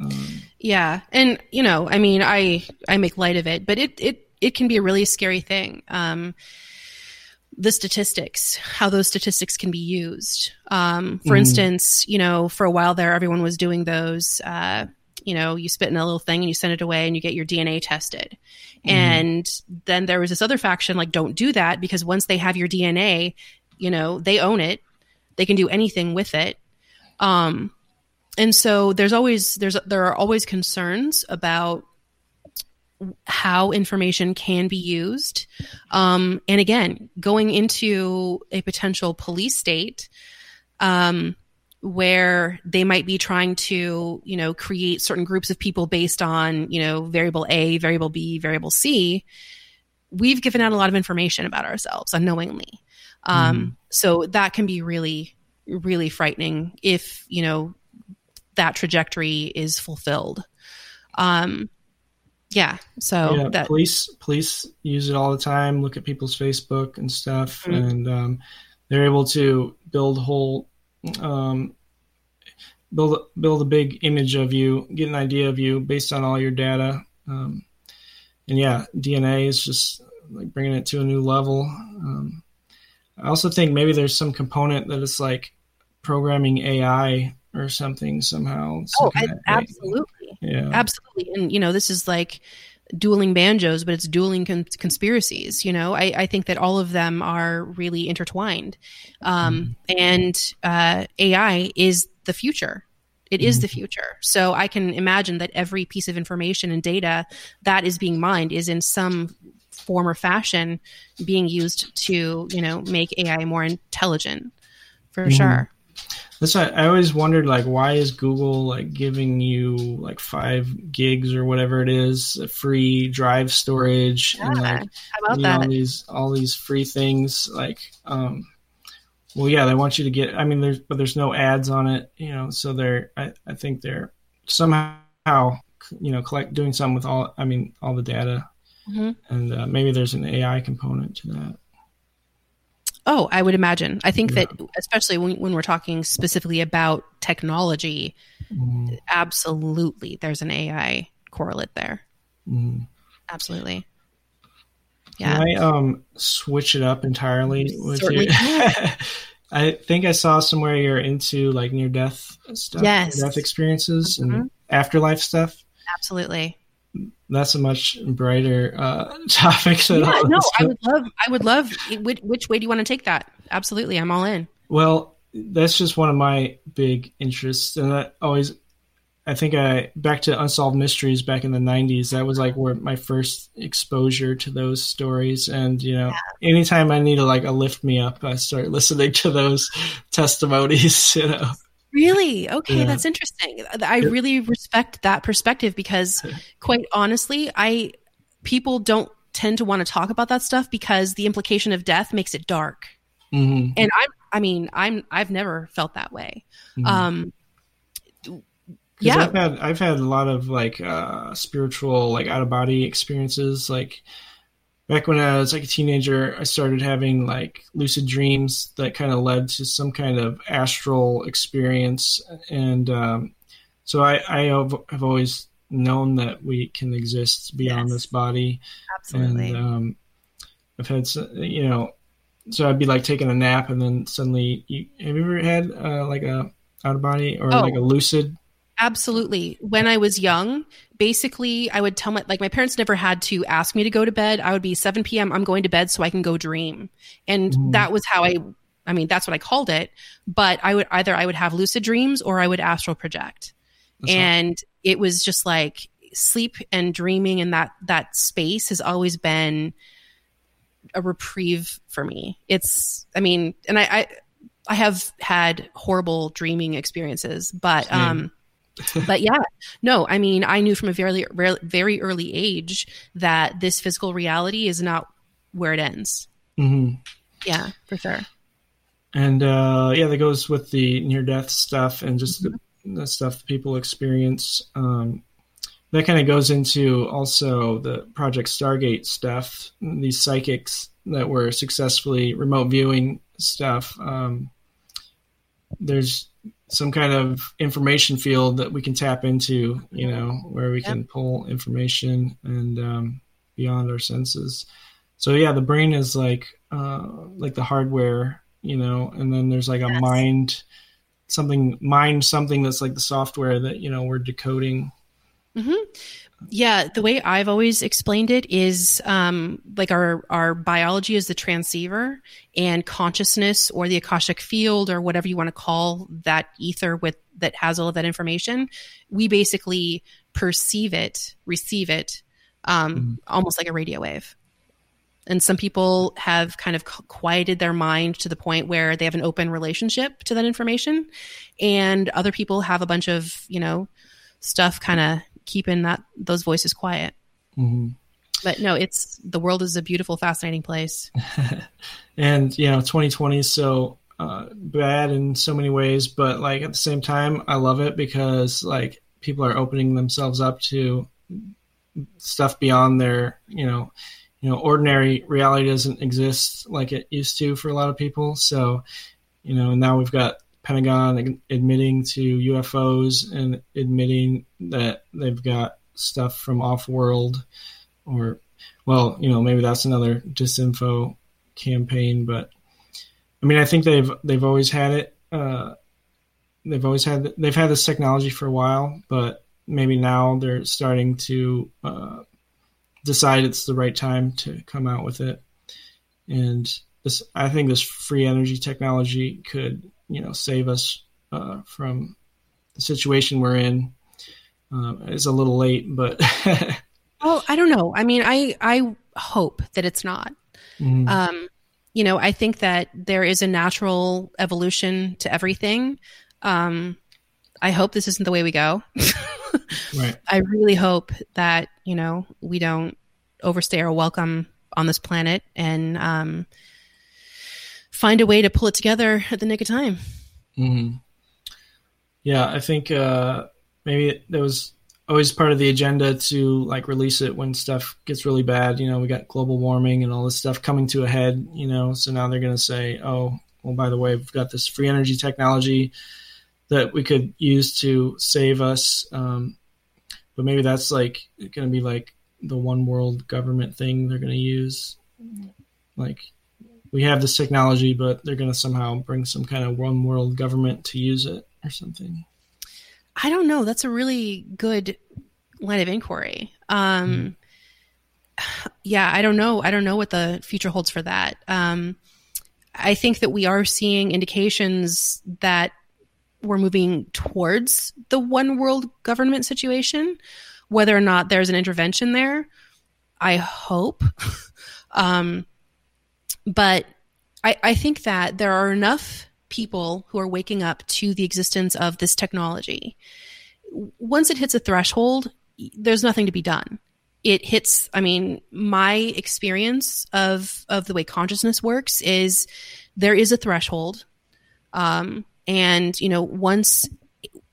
Um, yeah, and you know, I mean, I I make light of it, but it it it can be a really scary thing. Um, the statistics, how those statistics can be used. Um, for mm. instance, you know, for a while there, everyone was doing those. Uh, you know, you spit in a little thing and you send it away and you get your DNA tested. Mm. And then there was this other faction like, don't do that because once they have your DNA, you know, they own it. They can do anything with it. Um, and so there's always there's there are always concerns about how information can be used um, and again going into a potential police state um, where they might be trying to you know create certain groups of people based on you know variable a variable b variable c we've given out a lot of information about ourselves unknowingly um, mm. so that can be really really frightening if you know that trajectory is fulfilled. Um, yeah. So yeah, that police police use it all the time. Look at people's Facebook and stuff, mm-hmm. and um, they're able to build whole um, build build a big image of you, get an idea of you based on all your data. Um, and yeah, DNA is just like bringing it to a new level. Um, I also think maybe there's some component that is like programming AI or something somehow. Oh, I, absolutely. Yeah. Absolutely. And, you know, this is like dueling banjos, but it's dueling con- conspiracies. You know, I, I, think that all of them are really intertwined. Um, mm. And uh, AI is the future. It is mm. the future. So I can imagine that every piece of information and data that is being mined is in some form or fashion being used to, you know, make AI more intelligent for mm. sure. That's why I always wondered, like, why is Google like giving you like five gigs or whatever it is, free drive storage, Yeah, and like you know, all these all these free things? Like, um, well, yeah, they want you to get. I mean, there's but there's no ads on it, you know. So they're, I, I think they're somehow, you know, collect doing something with all. I mean, all the data, Mhm. and uh, maybe there's an AI component to that. Oh, I would imagine. I think Yeah. that especially when, when we're talking specifically about technology, Mhm. absolutely there's an AI correlate there. Mhm. Absolutely. Yeah. Can I um switch it up entirely with Certainly you? I think I saw somewhere you're into like near death stuff, Yes. death experiences Mhm. and afterlife stuff. Absolutely. That's a much brighter uh, topic than Yeah, no, I would love I would love which, which way do you want to take that? Absolutely. I'm all in. Well, that's just one of my big interests, and that always. I think I back to unsolved mysteries back in the '90s. That was like where my first exposure to those stories, and you know, anytime I need to like a lift me up, I start listening to those testimonies. You know, Really? Okay, Yeah. that's interesting. I really respect that perspective because quite honestly, I people don't tend to want to talk about that stuff because the implication of death makes it dark. hmm And I'm I mean, I'm I've never felt that way. Mhm. Um yeah. I've had I've had a lot of like uh, spiritual like out of body experiences. Like back when I was like a teenager, I started having like lucid dreams that kind of led to some kind of astral experience, and um, so I I have, have always known that we can exist beyond Yes. this body, absolutely. and um, I've had you know, so I'd be like taking a nap, and then suddenly, you, have you ever had uh, like a out of body or Oh. like a lucid? Absolutely. When I was young, basically, I would tell my like my parents never had to ask me to go to bed. I would be 7 p.m. I'm going to bed so I can go dream, and Mhm. that was how I. I mean, that's what I called it. But I would either I would have lucid dreams or I would astral project, That's and it was just like sleep and dreaming, and that that space has always been a reprieve for me. It's. I mean, and I. I I have had horrible dreaming experiences, but Same. um, but yeah, no, I mean, I knew from a very, very early age that this physical reality is not where it ends. Mhm. Yeah, for sure. And uh, yeah, that goes with the near death stuff and just the, the stuff people experience. Um, that kind of goes into also the Project Stargate stuff, these psychics that were successfully remote viewing stuff. Um, there's some kind of information field that we can tap into, you know, where we can pull information and um, beyond our senses. So yeah, the brain is like uh, like the hardware, you know, and then there's like a Yes. mind something mind something that's like the software that you know we're decoding. hmm Yeah, the way I've always explained it is um, like our our biology is the transceiver, and consciousness or the akashic field or whatever you want to call that ether with that has all of that information. We basically perceive it, receive it, um, almost like a radio wave. And some people have kind of quieted their mind to the point where they have an open relationship to that information, and other people have a bunch of you know stuff kind of keeping that those voices quiet. hmm But no, it's the world is a beautiful, fascinating place. and you know 2020 is so uh, bad in so many ways but like at the same time i love it because like people are opening themselves up to stuff beyond their you know you know ordinary reality doesn't exist like it used to for a lot of people so you know now we've got pentagon admitting to ufos and admitting that they've got stuff from off world or well you know maybe that's another disinfo campaign, but I mean, I think they've they've always had it. Uh, they've always had they've had this technology for a while, but maybe now they're starting to uh, decide it's the right time to come out with it. And this, I think, this free energy technology could you know save us uh, from the situation we're in. It's a little late, but Well, I don't know. I mean, I I hope that it's not. Mhm. Um, you know, I think that there is a natural evolution to everything. Um, I hope this isn't the way we go. Right. I really hope that, you know, we don't overstay our welcome on this planet and um, find a way to pull it together at the nick of time. hmm Yeah, I think uh, maybe there was always part of the agenda to like release it when stuff gets really bad. You know, we got global warming and all this stuff coming to a head. You know, so now they're going to say, "Oh, well, by the way, we've got this free energy technology that we could use to save us." Um, but maybe that's like going to be like the one world government thing they're going to use. Like we have this technology, but they're going to somehow bring some kind of one world government to use it or something. I don't know. That's a really good line of inquiry. Um, Yeah, I don't know. I don't know what the future holds for that. Um, I think that we are seeing indications that we're moving towards the one world government situation. Whether or not there's an intervention there, I hope. um, but I, I think that there are enough people who are waking up to the existence of this technology. Once it hits a threshold, there's nothing to be done. It hits, I mean, my experience of of the way consciousness works is there is a threshold. Um, and you know, once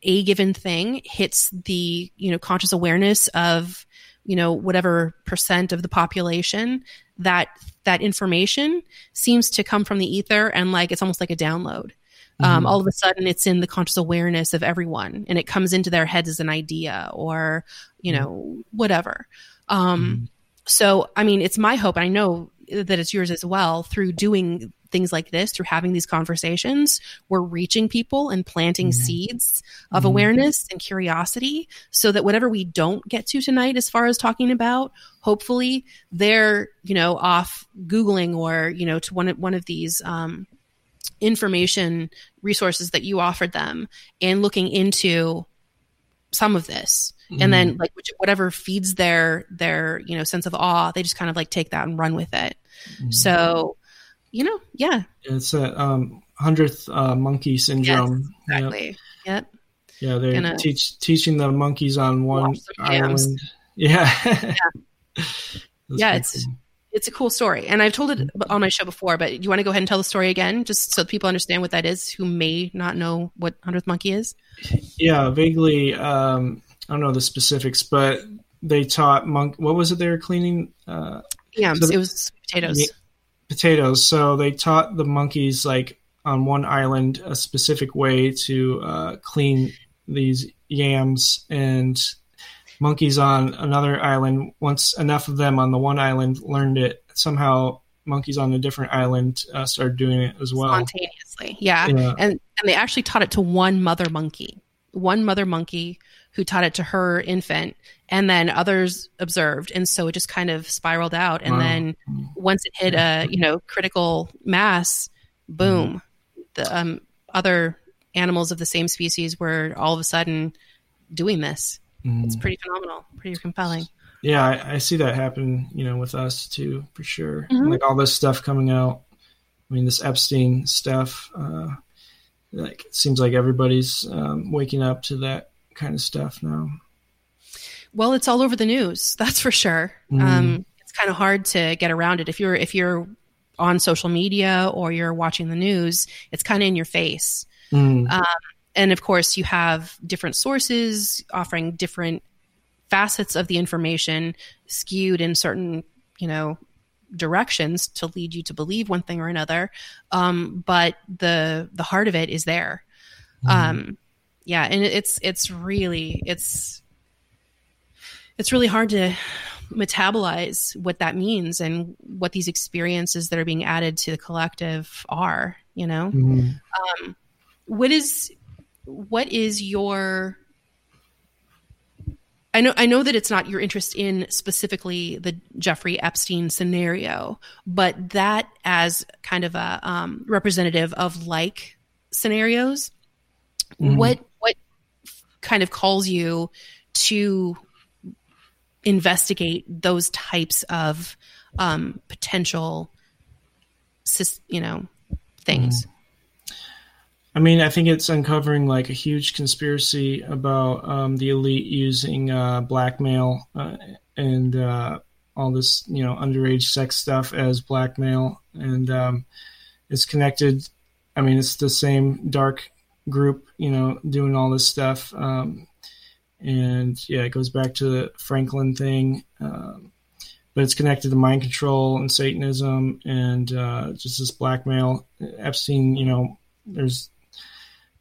a given thing hits the, you know, conscious awareness of, you know, whatever percent of the population, that that information seems to come from the ether and like it's almost like a download. Um, Mhm. all of a sudden, it's in the conscious awareness of everyone, and it comes into their heads as an idea or you know whatever. Um, So, I mean, it's my hope, and I know that it's yours as well. Through doing things like this, through having these conversations, we're reaching people and planting Mhm. seeds of Mhm. awareness and curiosity, so that whatever we don't get to tonight, as far as talking about, hopefully they're you know off googling or you know to one of one of these um, information resources that you offered them and looking into some of this and then like which, whatever feeds their their you know sense of awe they just kind of like take that and run with it Mhm. so you know yeah it's a um, hundredth uh, monkey syndrome. Yep. exactly yep Yeah, they're Gonna- teach teaching the monkeys on one Watch some jams. island. Yeah. That's Yeah, it's- cool. it's a cool story and i've told it on my show before but you want to go ahead and tell the story again just so people understand what that is who may not know what 100th monkey is yeah, vaguely. Um, I don't know the specifics, but they taught monk. What was it they were cleaning? Uh, yeah So the- it was potatoes Yeah. Potatoes. So they taught the monkeys like on one island a specific way to uh, clean these yams, and monkeys on another island. Once enough of them on the one island learned it, somehow monkeys on a different island uh, started doing it as well. spontaneously yeah Yeah. and and they actually taught it to one mother monkey one mother monkey who taught it to her infant and then others observed and so it just kind of spiraled out and Wow. then once it hit a you know critical mass boom the um, other animals of the same species were all of a sudden doing this Mhm. it's pretty phenomenal pretty compelling Yeah, I, I see that happen, you know, with us too, for sure. Mhm. Like all this stuff coming out. I mean, this Epstein stuff. Uh, like it seems like everybody's um, waking up to that kind of stuff now. Well, it's all over the news, that's for sure. Mhm. Um, it's kind of hard to get around it if you're if you're on social media or you're watching the news. It's kind of in your face, Mm. and of course, you have different sources offering different facets of the information skewed in certain, you know, directions to lead you to believe one thing or another. Um, but the the heart of it is there. Um, yeah, and it's it's really it's it's really hard to metabolize what that means and what these experiences that are being added to the collective are. You know, Mhm. what is what is your I know I know that it's not your interest in specifically the Jeffrey Epstein scenario, but that as kind of a um, representative of like scenarios, Mhm. what what kind of calls you to investigate those types of um, potential you know, things. Mm. I mean, I think it's uncovering like a huge conspiracy about um, the elite using uh, blackmail uh, and uh, all this, you know, underage sex stuff as blackmail, and um, it's connected. I mean, it's the same dark group, you know, doing all this stuff. Um, and yeah, it goes back to the Franklin thing, um, but it's connected to mind control and Satanism and uh, just this blackmail. Epstein, you know, there's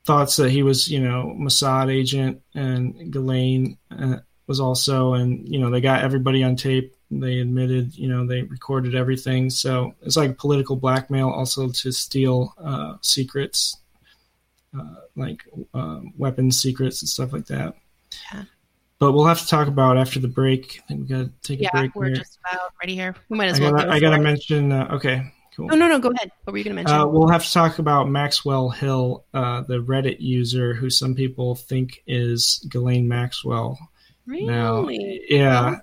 thoughts that he was, you know, Mossad agent, and Ghislaine uh, was also, and you know, they got everybody on tape. They admitted, you know, they recorded everything. So it's like political blackmail, also to steal uh, secrets, uh, like um, weapons secrets and stuff like that. Yeah. But we'll have to talk about after the break. I think we got to take a break. Yeah, we're here. just about ready here. We might as I well. Gotta, I got to mention. Uh, okay, cool. Oh no, no, go ahead. What were you going to mention? Uh, we'll have to talk about Maxwell Hill, uh, the Reddit user who some people think is Ghislaine Maxwell. Really? Now, yeah,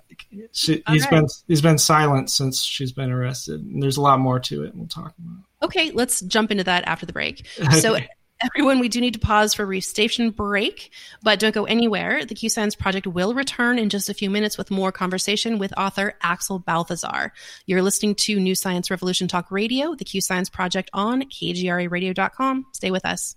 she, he's right. been he's been silent since she's been arrested. And there's a lot more to it. We'll talk about. Okay, let's jump into that after the break. So Everyone, we do need to pause for a station break, but don't go anywhere. The Q Science Project will return in just a few minutes with more conversation with author Axel Balthazar. You're listening to New Science Revolution Talk Radio, the Q Science Project on kgraradio.com. Stay with us.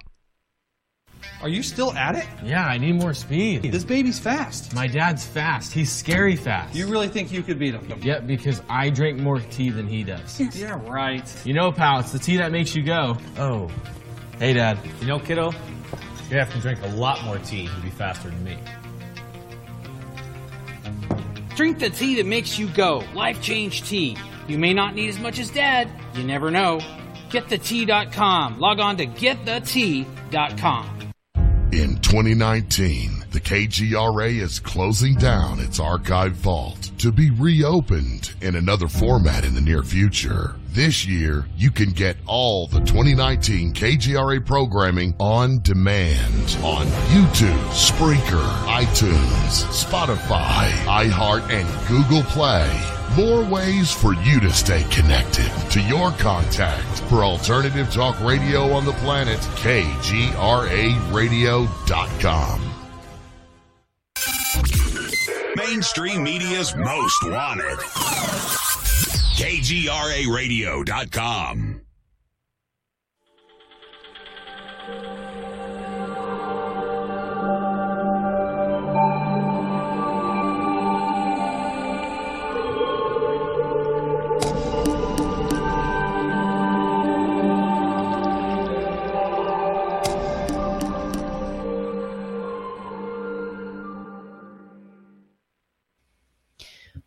Are you still at it? Yeah, I need more speed. This baby's fast. My dad's fast. He's scary fast. You really think you could beat him? Yeah, because I drink more tea than he does. yeah, right. You know, pal, it's the tea that makes you go. Oh. Hey, Dad. You know, kiddo, you have to drink a lot more tea to be faster than me. Drink the tea that makes you go. Life Change Tea. You may not need as much as Dad. You never know. GetTheTea.com. Log on to GetTheTea.com. In 2019, the KGRA is closing down its archive vault to be reopened in another format in the near future. This year, you can get all the 2019 KGRA programming on demand on YouTube, Spreaker, iTunes, Spotify, iHeart, and Google Play. More ways for you to stay connected to your contact for alternative talk radio on the planet, KGRAradio.com. Mainstream media's most wanted. KGRAradio.com.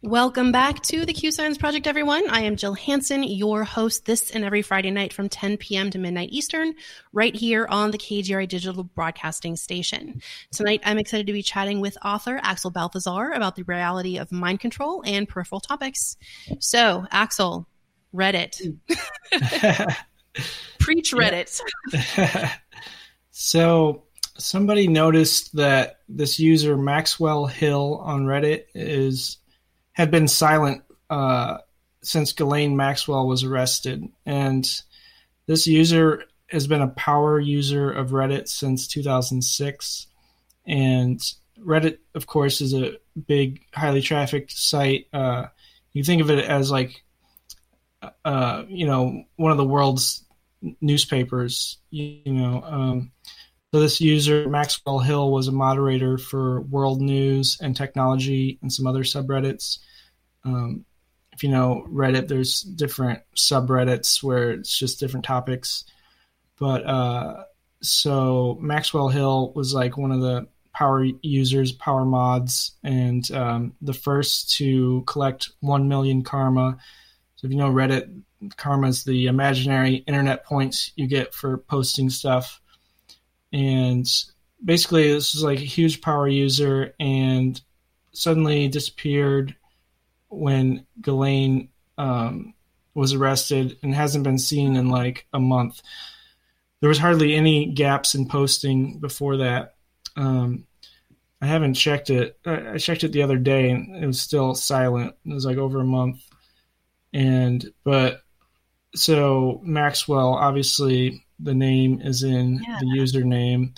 Welcome back to the Q Science Project, everyone. I am Jill Hanson, your host this and every Friday night from 10 p.m. to midnight Eastern, right here on the KGRA Digital Broadcasting Station. Tonight, I'm excited to be chatting with author Axel Balthazar about the reality of mind control and peripheral topics. So, Axel, Reddit. Preach Reddit. so, somebody noticed that this user, Maxwell Hill, on Reddit is had been silent uh, since Ghislaine Maxwell was arrested. And this user has been a power user of Reddit since 2006. And Reddit, of course, is a big, highly trafficked site. Uh, you think of it as like, uh, you know, one of the world's newspapers. You, know, um, So this user Maxwell Hill was a moderator for World News and Technology and some other subreddits. Um, if you know Reddit, there's different subreddits where it's just different topics. But uh, so Maxwell Hill was like one of the power users, power mods, and um, the first to collect 1 million karma. So if you know Reddit, karma is the imaginary internet points you get for posting stuff. And basically, this was like a huge power user and suddenly disappeared when Ghislaine um, was arrested and hasn't been seen in like a month. There was hardly any gaps in posting before that. Um, I haven't checked it. I checked it the other day and it was still silent. It was like over a month. And, but so Maxwell, obviously the name is in yeah. the username.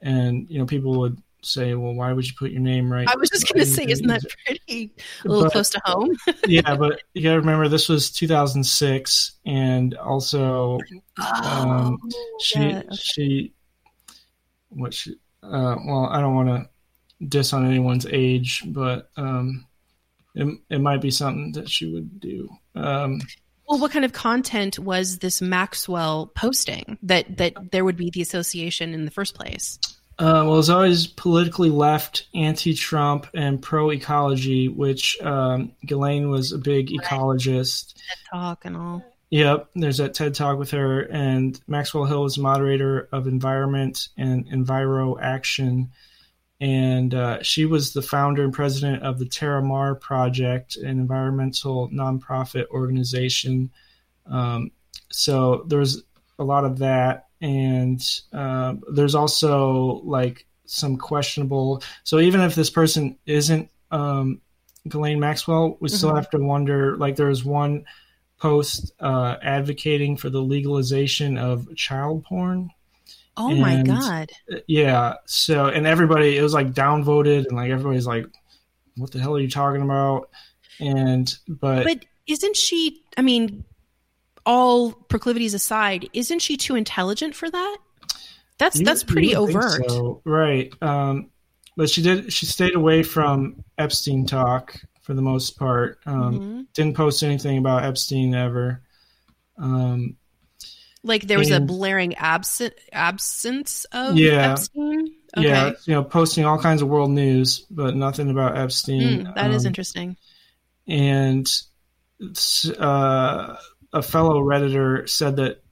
And, you know, people would say, well, why would you put your name right? I was just going to say, isn't that pretty a little but, close to home? yeah, but you got to remember this was 2006, and also oh, um, she yeah, okay. she what she uh, well, I don't want to diss on anyone's age, but um, it it might be something that she would do. Um, well, what kind of content was this Maxwell posting that that there would be the association in the first place? Uh, well, it's always politically left, anti-Trump, and pro-ecology. Which um, Ghislaine was a big ecologist. TED Talk and all. Yep, there's that TED Talk with her, and Maxwell Hill is moderator of Environment and Enviro Action, and uh, she was the founder and president of the Terra Mar Project, an environmental nonprofit organization. Um, so there's a lot of that and uh, there's also like some questionable. So even if this person isn't um, Ghislaine Maxwell, we mm-hmm. still have to wonder. Like there's one post uh, advocating for the legalization of child porn. Oh and, my god! Yeah. So and everybody, it was like downvoted, and like everybody's like, "What the hell are you talking about?" And but but isn't she? I mean, all proclivities aside, isn't she too intelligent for that? That's you, that's pretty overt, so. right? Um, but she did. She stayed away from Epstein talk for the most part. Um, mm-hmm. Didn't post anything about Epstein ever. Um, like there was and, a blaring absent absence of yeah, Epstein. Okay. Yeah, you know, posting all kinds of world news, but nothing about Epstein. Mm, that is um, interesting. And uh, a fellow redditor said that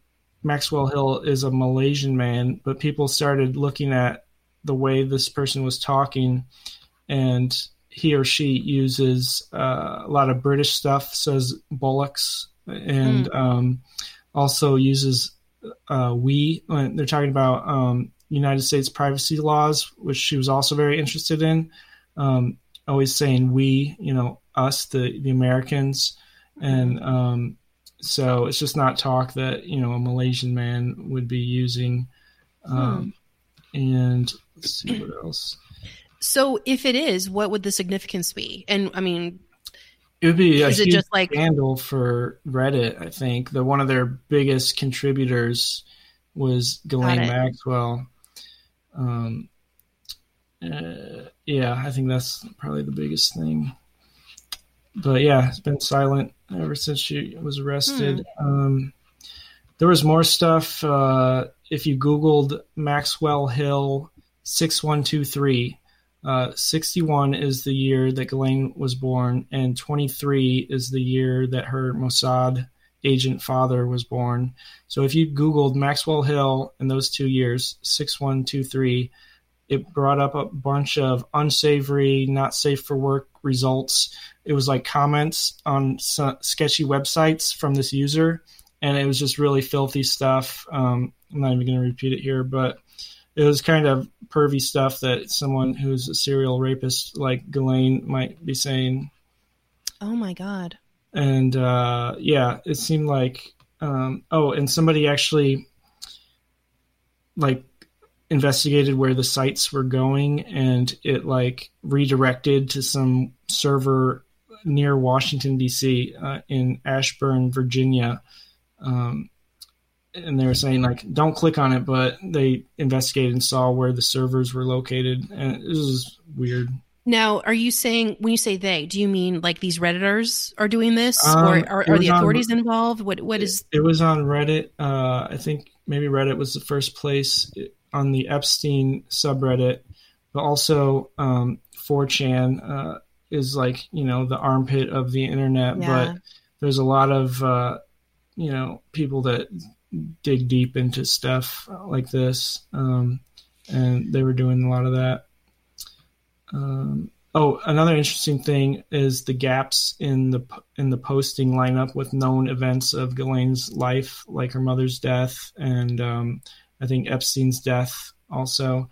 Maxwell Hill is a Malaysian man, but people started looking at the way this person was talking, and he or she uses uh, a lot of British stuff, says bollocks, and mm. um, also uses uh, we. They're talking about um, United States privacy laws, which she was also very interested in. Um, always saying we, you know, us, the the Americans, and um, so it's just not talk that you know a Malaysian man would be using. Um, hmm. And let's see what else. So if it is, what would the significance be? And I mean, it would be is it just like scandal for Reddit? I think that one of their biggest contributors was Ghislaine Maxwell. Um, uh, yeah, I think that's probably the biggest thing. But yeah, it's been silent ever since she was arrested. Hmm. Um, there was more stuff. Uh, if you Googled Maxwell Hill 6123, uh, 61 is the year that Ghislaine was born, and 23 is the year that her Mossad agent father was born. So if you Googled Maxwell Hill in those two years, 6123, it brought up a bunch of unsavory, not safe for work results. It was like comments on sketchy websites from this user, and it was just really filthy stuff. Um, I'm not even going to repeat it here, but it was kind of pervy stuff that someone who's a serial rapist like Ghislaine might be saying. Oh my god! And uh, yeah, it seemed like um, oh, and somebody actually like investigated where the sites were going and it like redirected to some server near Washington D.C. Uh, in Ashburn, Virginia. Um, and they were saying like don't click on it, but they investigated and saw where the servers were located, and this is weird. Now, are you saying when you say they, do you mean like these redditors are doing this, Um, or are, are the was on- authorities involved? What what is? It was on Reddit. Uh, I think maybe Reddit was the first place on the Epstein subreddit, but also um, 4chan uh, is like you know the armpit of the internet. Yeah. But there's a lot of uh, you know people that dig deep into stuff like this, um, and they were doing a lot of that. Um, oh, another interesting thing is the gaps in the in the posting lineup with known events of Ghislaine's life, like her mother's death and um, I think Epstein's death also.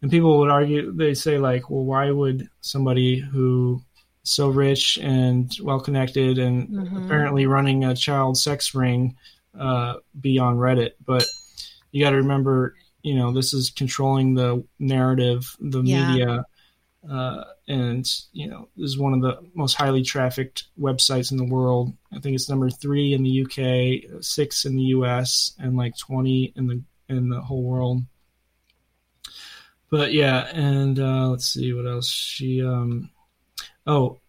And people would argue, they say like, well, why would somebody who so rich and well connected and Mhm. apparently running a child sex ring uh, be on Reddit? But you got to remember, you know, this is controlling the narrative, the Yeah. media, uh, and you know, this is one of the most highly trafficked websites in the world. I think it's number three in the UK, six in the US, and like twenty in the in the whole world. But yeah, and uh, let's see what else she. Um, oh,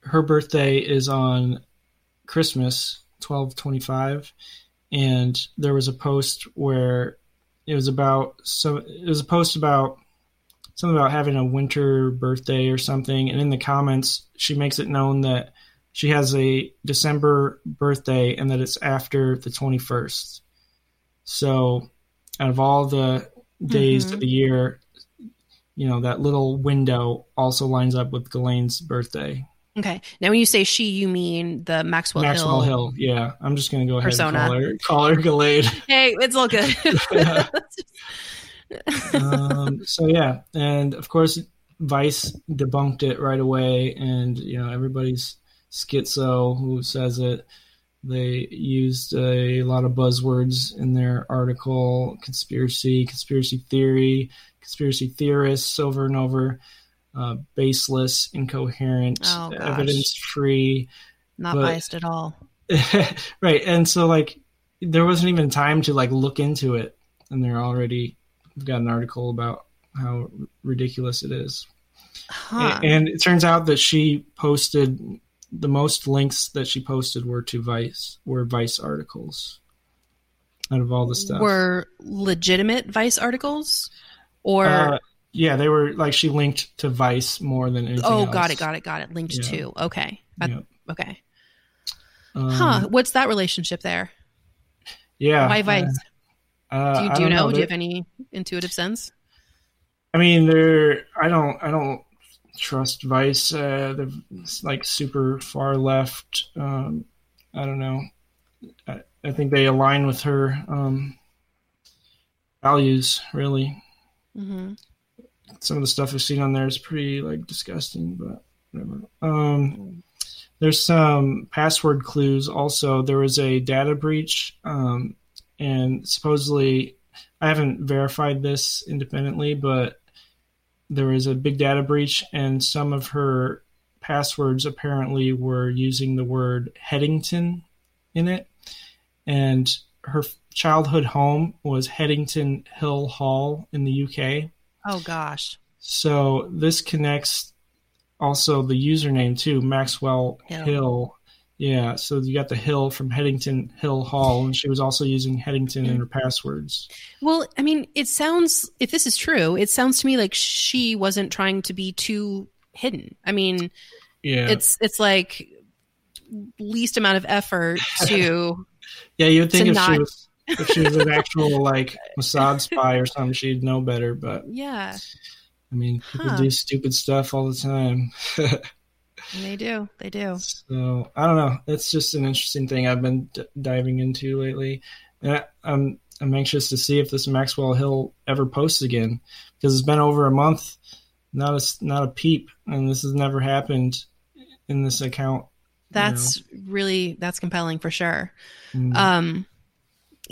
her birthday is on Christmas, twelve twenty five, and there was a post where it was about so it was a post about something about having a winter birthday or something. And in the comments she makes it known that she has a december birthday and that it's after the 21st so out of all the days Mhm. of the year you know that little window also lines up with Ghislaine's birthday Okay. Now, when you say she, you mean the Maxwell, Hill maxwell Hill. hill. yeah i'm just gonna go ahead Persona. and call her call her Ghislaine. Hey, it's all good. um, so yeah, and of course, Vice debunked it right away, and you know everybody's schizo who says it. They used a lot of buzzwords in their article: conspiracy, conspiracy theory, conspiracy theorists, over and over. Uh, baseless, incoherent, Oh, evidence-free. Not But- biased at all. right, and so like there wasn't even time to like look into it, and they're already got an article about how ridiculous it is. Huh. A- And it turns out that she posted the most links that she posted were to Vice, were Vice articles out of all the stuff. Were legitimate Vice articles, or Uh, yeah, they were like she linked to Vice more than anything. oh, else. got it, got it, got it. Linked Yeah. to okay, Yeah. okay. Um, Huh? What's that relationship there? Yeah. Why Vice? Uh, do you, do you don't know? Do you have any intuitive sense? I mean, they're. I don't. I don't trust Vice. Uh, they're like super far left. Um, I don't know. I, I think they align with her um, values. Really, hmm some of the stuff I've seen on there is pretty like disgusting, but whatever. Um, there's some password clues. Also, there was a data breach, um, and supposedly, I haven't verified this independently, but there was a big data breach, and some of her passwords apparently were using the word Headington in it, and her childhood home was Headington Hill Hall in the UK. Oh gosh. So this connects also the username too, Maxwell Hill. Hill. Yeah, so you got the hill from Headington Hill Hall, and she was also using Headington in her passwords. Well, I mean, it sounds if this is true, it sounds to me like she wasn't trying to be too hidden. I mean, Yeah, it's it's like least amount of effort to yeah. You would think if not- she was if she was an actual like Mossad spy or something, she'd know better. But yeah, I mean, people Huh. do stupid stuff all the time. they do. They do. So I don't know. It's just an interesting thing I've been d- diving into lately, and I, I'm I'm anxious to see if this Maxwell Hill ever posts again because it's been over a month, not a not a peep, and this has never happened in this account. That's really that's compelling for sure. Mm. Um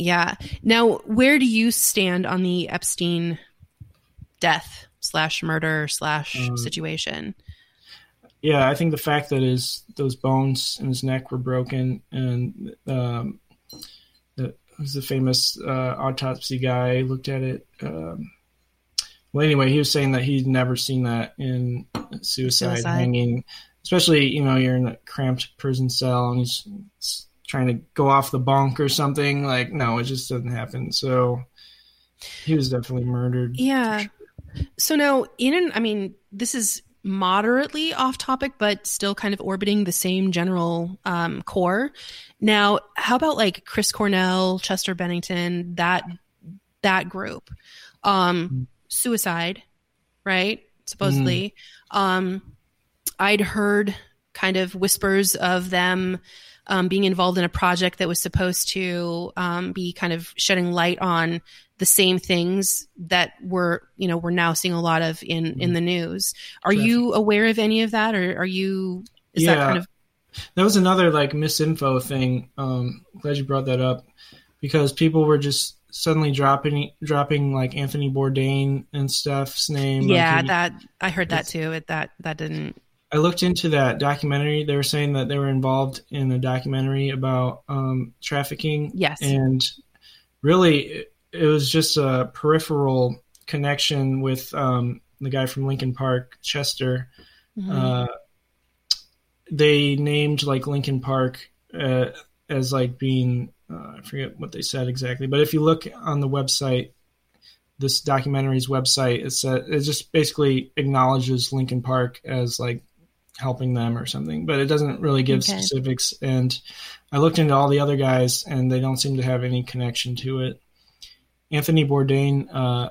yeah. Now, where do you stand on the Epstein death slash murder slash Um, situation? Yeah, I think the fact that his those bones in his neck were broken and um, the, the famous uh, autopsy guy, looked at it. Um, well, anyway, he was saying that he'd never seen that in suicide, Suicide. hanging, especially you know you're in a cramped prison cell and he's trying to go off the bunk or something. Like, no, it just doesn't happen. So he was definitely murdered. Yeah. So now, in an, I mean, this is moderately off topic, but still kind of orbiting the same general um, core. Now, how about like Chris Cornell, Chester Bennington, that that group, um, suicide, right? Supposedly, um, I'd heard kind of whispers of them um, being involved in a project that was supposed to um, be kind of shedding light on the same things that we're you know we're now seeing a lot of in in the news. Are you aware of any of that, or are you? Is that kind of that was another like misinfo thing. Um, glad you brought that up because people were just suddenly dropping dropping like Anthony Bourdain and stuff's name. yeah? he- that I heard that too. It that that didn't. I looked into that documentary. They were saying that they were involved in a documentary about um, trafficking. Yes. and really, it, was just a peripheral connection with um, the guy from Linkin Park, Chester. Mhm. Uh, they named like Linkin Park uh, as like being uh, I forget what they said exactly, but if you look on the website, this documentary's website, it said it just basically acknowledges Linkin Park as like helping them or something, but it doesn't really give Okay. specifics. And I looked into all the other guys, and they don't seem to have any connection to it. Anthony Bourdain, uh,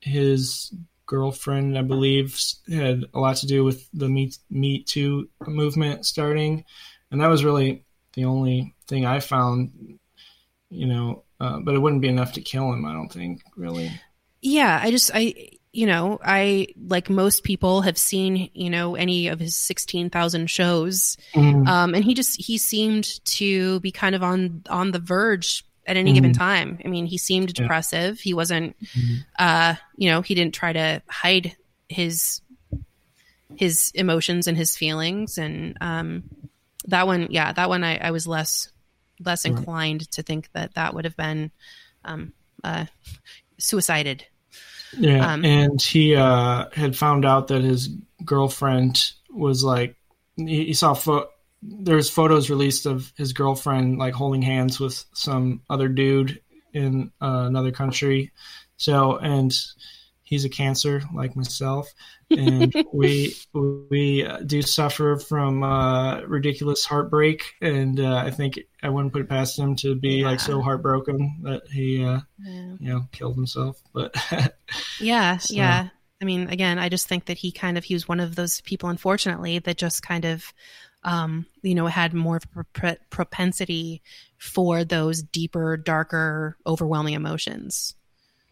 his girlfriend, I believe, had a lot to do with the Me, Me Too movement starting, and that was really the only thing I found. You know, uh, but it wouldn't be enough to kill him. I don't think really. Yeah, I just I you know I like most people have seen you know any of his sixteen thousand shows, Mhm. um, and he just he seemed to be kind of on on the verge at any given Mhm. time. I mean, he seemed Yeah. depressive. He wasn't, Mhm. uh, you know, he didn't try to hide his his emotions and his feelings, and um, that one, yeah, that one I, I was less less Right. inclined to think that that would have been um, uh, suicided. Yeah, Um, and he uh, had found out that his girlfriend was like he, he saw fo- there's photos released of his girlfriend like holding hands with some other dude in uh, another country. So and he's a cancer like myself, and we we uh, do suffer from uh, ridiculous heartbreak, and uh, I think I wouldn't put it past him to be like so heartbroken that he uh, Yeah. you know killed himself, but. Yeah, So- yeah. I mean, again, I just think that he kind of he was one of those people, unfortunately, that just kind of, um, you know, had more of a pro- propensity for those deeper, darker, overwhelming emotions.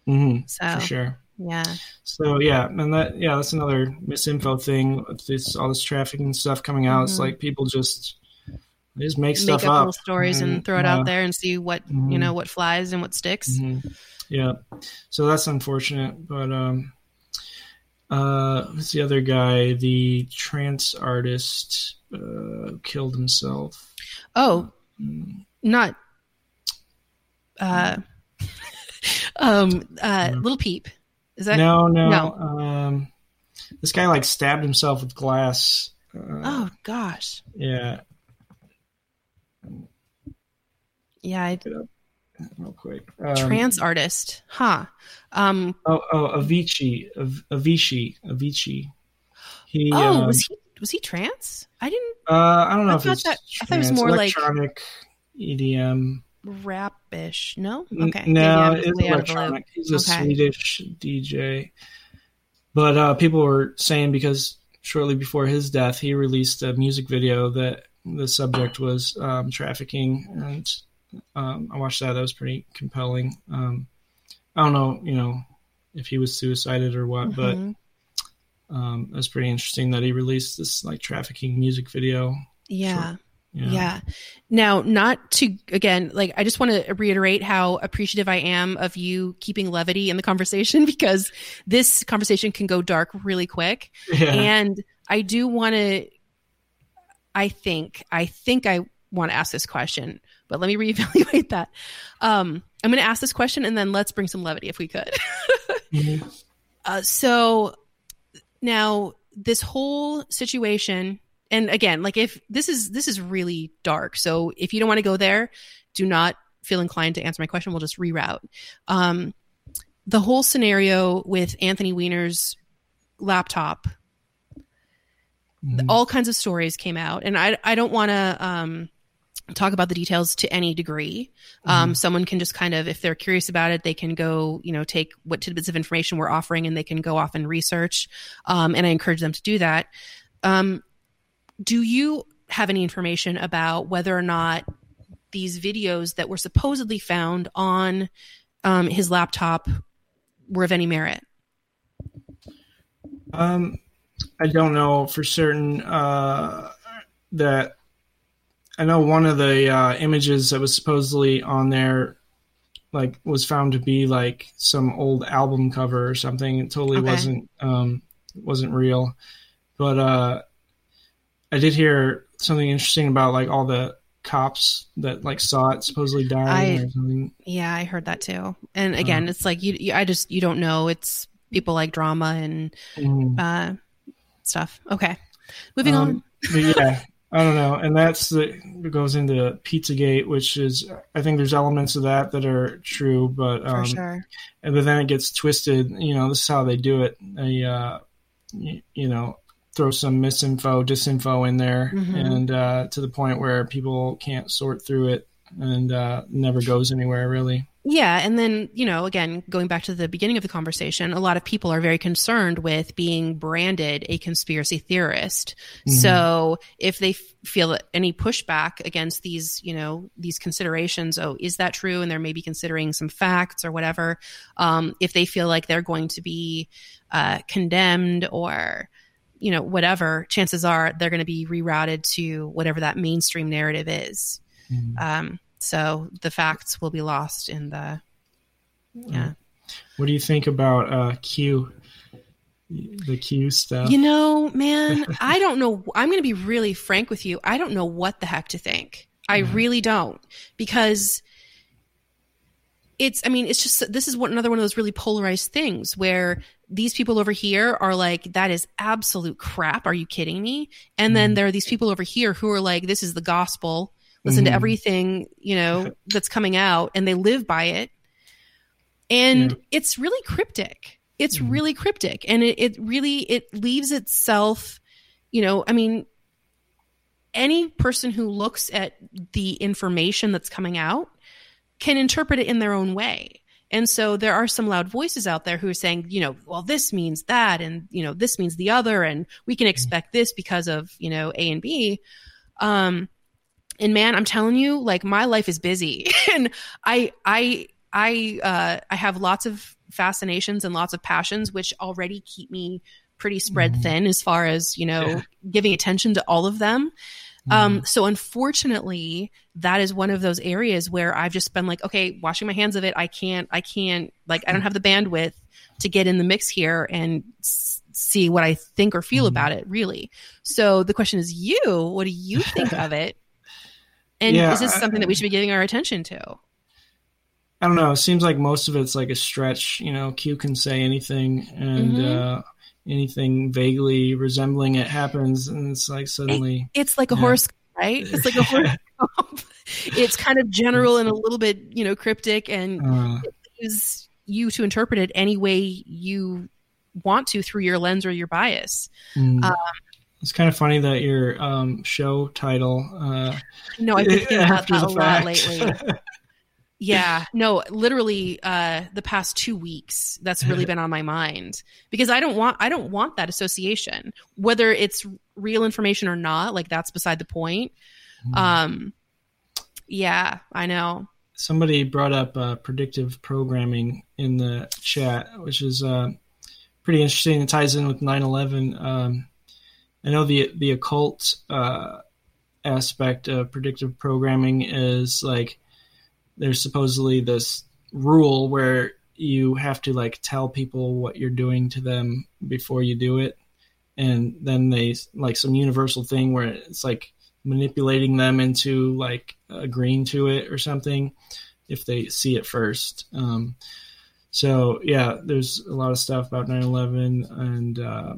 hmm So, for sure. Yeah, So yeah, and that yeah, that's another misinfo thing. This all this trafficking stuff coming out. It's Mhm. like people just they just make make stuff up, up, little stories and, and, throw it out there and see what you Mhm. know what flies and what sticks. Mhm. Yeah, so that's unfortunate. But um, uh, who's the other guy? The trance artist uh, killed himself. Oh, Mm. not, uh, um, uh, Lil Peep. Is that no, no, no. Um, this guy like stabbed himself with glass. Uh, Oh gosh, yeah, yeah, I, real quick. Um, trance artist, huh? Um, Oh, oh, Avicii, Av- Avicii, Avicii. He, oh, um, was he was he trance? I didn't uh, I don't know I if thought that- I thought it was more like- electronic EDM. Rapish. No, okay, no, it's way out of the loop. electronic. He's a Okay. Swedish DJ. But uh, people were saying because shortly before his death, he released a music video that the subject was um, trafficking, and um, I watched that. That was pretty compelling. Um, I don't know, you know, if he was suicided or what, but Mhm. um, it was pretty interesting that he released this like trafficking music video. Yeah. Yeah. Yeah. Now, not to again, like I just want to reiterate how appreciative I am of you keeping levity in the conversation because this conversation can go dark really quick. Yeah. And I do want to I think I think I want to ask this question. but let me reevaluate that. Um, I'm going to ask this question and then let's bring some levity if we could. Mm-hmm. uh, so now this whole situation, and again, like if this is this is really dark, so if you don't want to go there, do not feel inclined to answer my question. We'll just reroute. Um, the whole scenario with Anthony Weiner's laptop, Mhm. all kinds of stories came out, and I I don't want to um, talk about the details to any degree. Um, Someone can just kind of, if they're curious about it, they can go, you know, take what tidbits of information we're offering, and they can go off and research. Um, and I encourage them to do that. Um, do you have any information about whether or not these videos that were supposedly found on um, his laptop were of any merit? Um, I don't know for certain uh, that. I know one of the uh, images that was supposedly on there, like, was found to be like some old album cover or something. It totally Okay. wasn't um, wasn't real. But uh, I did hear something interesting about like all the cops that like saw it supposedly dying I- or something. Yeah, I heard that too. And again, it's like you, you, I just you don't know. It's people like drama and Mhm. uh, stuff. Okay, moving Um, on. yeah, I don't know, and that's the it goes into PizzaGate, which is I think there's elements of that that are true, but For um, sure. and but then it gets twisted. You know, this is how they do it. They uh, you, you know throw some misinfo, disinfo in there, Mhm. and uh, to the point where people can't sort through it and uh, never goes anywhere really. Yeah, and then you know, again, going back to the beginning of the conversation, a lot of people are very concerned with being branded a conspiracy theorist. So if they f- feel any pushback against these, you know, these considerations, oh, is that true? And they're maybe considering some facts or whatever. Um, if they feel like they're going to be uh, condemned or you know whatever chances are they're going to be rerouted to whatever that mainstream narrative is. Um, so the facts will be lost in the yeah. What do you think about uh, Q? The Q stuff. you know man i don't know i'm going to be really frank with you i don't know what the heck to think. I really don't because it's i mean it's just this is one another one of those really polarized things where these people over here are like that is absolute crap. Are you kidding me? And then there are these people over here who are like this is the gospel. Listen to Mhm. everything you know that's coming out. And they live by it. And Yeah. it's really cryptic. It's really cryptic. And it, it really it leaves itself you know i mean any person who looks at the information that's coming out can interpret it in their own way and so there are some loud voices out there who are saying you know well this means that and you know this means the other and we can expect this because of you know a and b. Um and man i'm telling you like my life is busy. And i i i uh i have lots of fascinations and lots of passions which already keep me pretty spread thin as far as you know giving attention to all of them um so unfortunately that is one of those areas where i've just been like okay washing my hands of it i can't i can't like i don't have the bandwidth to get in the mix here and s- see what i think or feel about it really so the question is you what do you think of it and Yeah, is this I- something that we should be giving our attention to I don't know. It seems like most of it's like a stretch. You know, Q can say anything, and Mhm. uh, anything vaguely resembling it happens, and it's like suddenly. it's like a Yeah. horoscope right it's like a horoscope it's kind of general and a little bit you know cryptic and Uh, is you to interpret it any way you want to through your lens or your bias. mm. Um, it's kind of funny that your um, show title. Uh, No, I've been thinking about that a lot lately. Yeah, no, literally uh the past 2 weeks that's really been on my mind because I don't want I don't want that association whether it's real information or not like that's beside the point. Mm. Um yeah, I know. somebody brought up uh, predictive programming in the chat, which is uh, pretty interesting. It ties in with 9/11. Um, I know the the occult uh, aspect of predictive programming is like there's supposedly this rule where you have to like tell people what you're doing to them before you do it and then they like some universal thing where it's like manipulating them into like agreeing to it or something if they see it first. Um, so yeah, there's a lot of stuff about 9/11, and uh,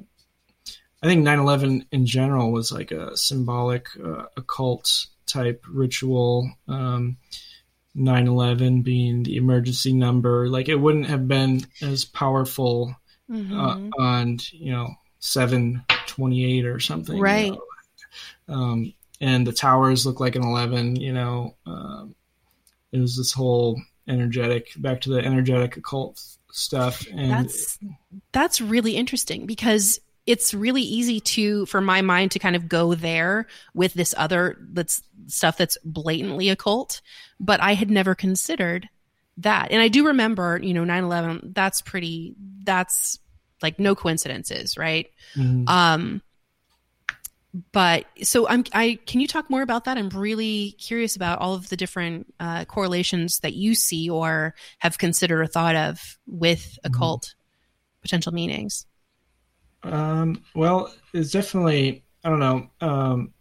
I think 9/11 in general was like a symbolic uh, occult type ritual. Um, 9/11 being the emergency number, like it wouldn't have been as powerful Mhm. uh, on you know 728 or something, you Right. know. Um, and the towers look like an 11. You know, um, it was this whole energetic, back to the energetic occult stuff, and that's that's really interesting because it's really easy to for my mind to kind of go there with this other that's stuff that's blatantly occult but i had never considered that. And i do remember you know 9-11 that's pretty that's like no coincidences right? Mhm. um but so i'm i can you talk more about that? I'm really curious about all of the different uh, correlations that you see or have considered or thought of with occult potential meanings Um, well, it's definitely I don't know. Um,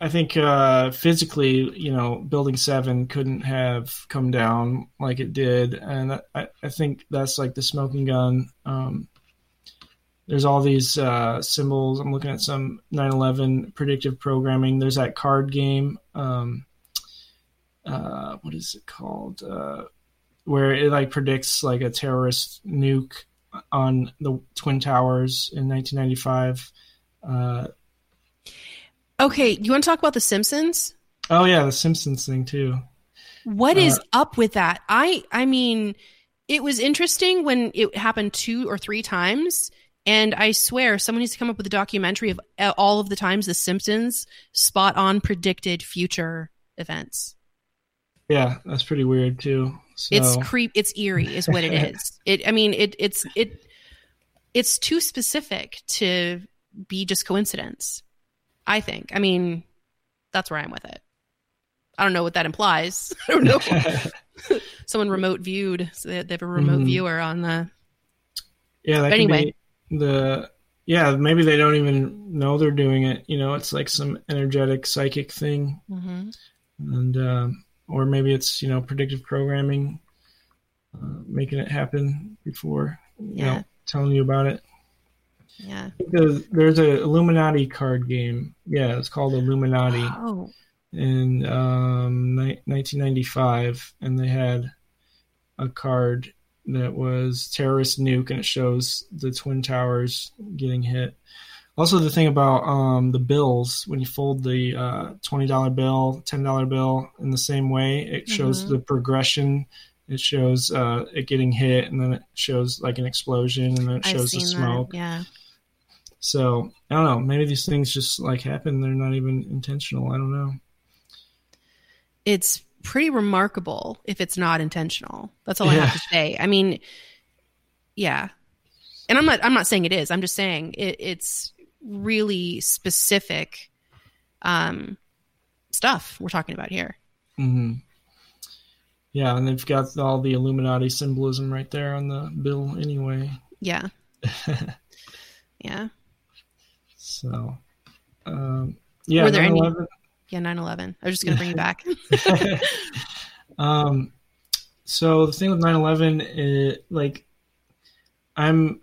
I think uh, physically, you know, Building Seven couldn't have come down like it did, and I, I think that's like the smoking gun. Um, there's all these uh, symbols. I'm looking at some 9/11 predictive programming. There's that card game. Um, uh, what is it called? Uh, where it like predicts like a terrorist nuke on the twin towers in 1995. Uh, okay you want to talk about the simpsons oh yeah, the Simpsons thing too. What is Uh, up with that i i mean it was interesting when it happened two or three times and i swear someone needs to come up with a documentary of uh, all of the times the simpsons spot on predicted future events Yeah, that's pretty weird too. So, it's creep it's eerie is what it is it i mean it it's it it's too specific to be just coincidence i think i mean that's where i'm with it i don't know what that implies i don't know someone remote viewed so they they have a remote Mhm. viewer on the yeah, that anyway. the yeah maybe they don't even know they're doing it. You know, it's like some energetic psychic thing, Mhm. and um, or maybe it's you know predictive programming, uh, making it happen before you Yeah. know telling you about it. yeah There's, there's a Illuminati card game. Yeah, it's called Illuminati. oh in um, ni- 1995, and they had a card that was terrorist nuke, and it shows the twin towers getting hit. Also, the thing about um, the bills when you fold the uh, twenty dollar bill, ten dollar bill in the same way, it shows Mhm. the progression. It shows uh, it getting hit, and then it shows like an explosion, and then it i've shows the smoke. that yeah So I don't know. Maybe these things just like happen. They're not even intentional. I don't know. it's pretty remarkable if it's not intentional. That's all I have to say. I mean, yeah. And I'm not I'm not saying it is. I'm just saying it, it's really specific um stuff we're talking about here. hmm Yeah, and they've got all the Illuminati symbolism right there on the bill anyway. Yeah. Yeah. So, um, yeah, Were there any- 9/11 Yeah, 9/11. I was just going to bring you back. um, so the thing with 9/11, is, like, I'm.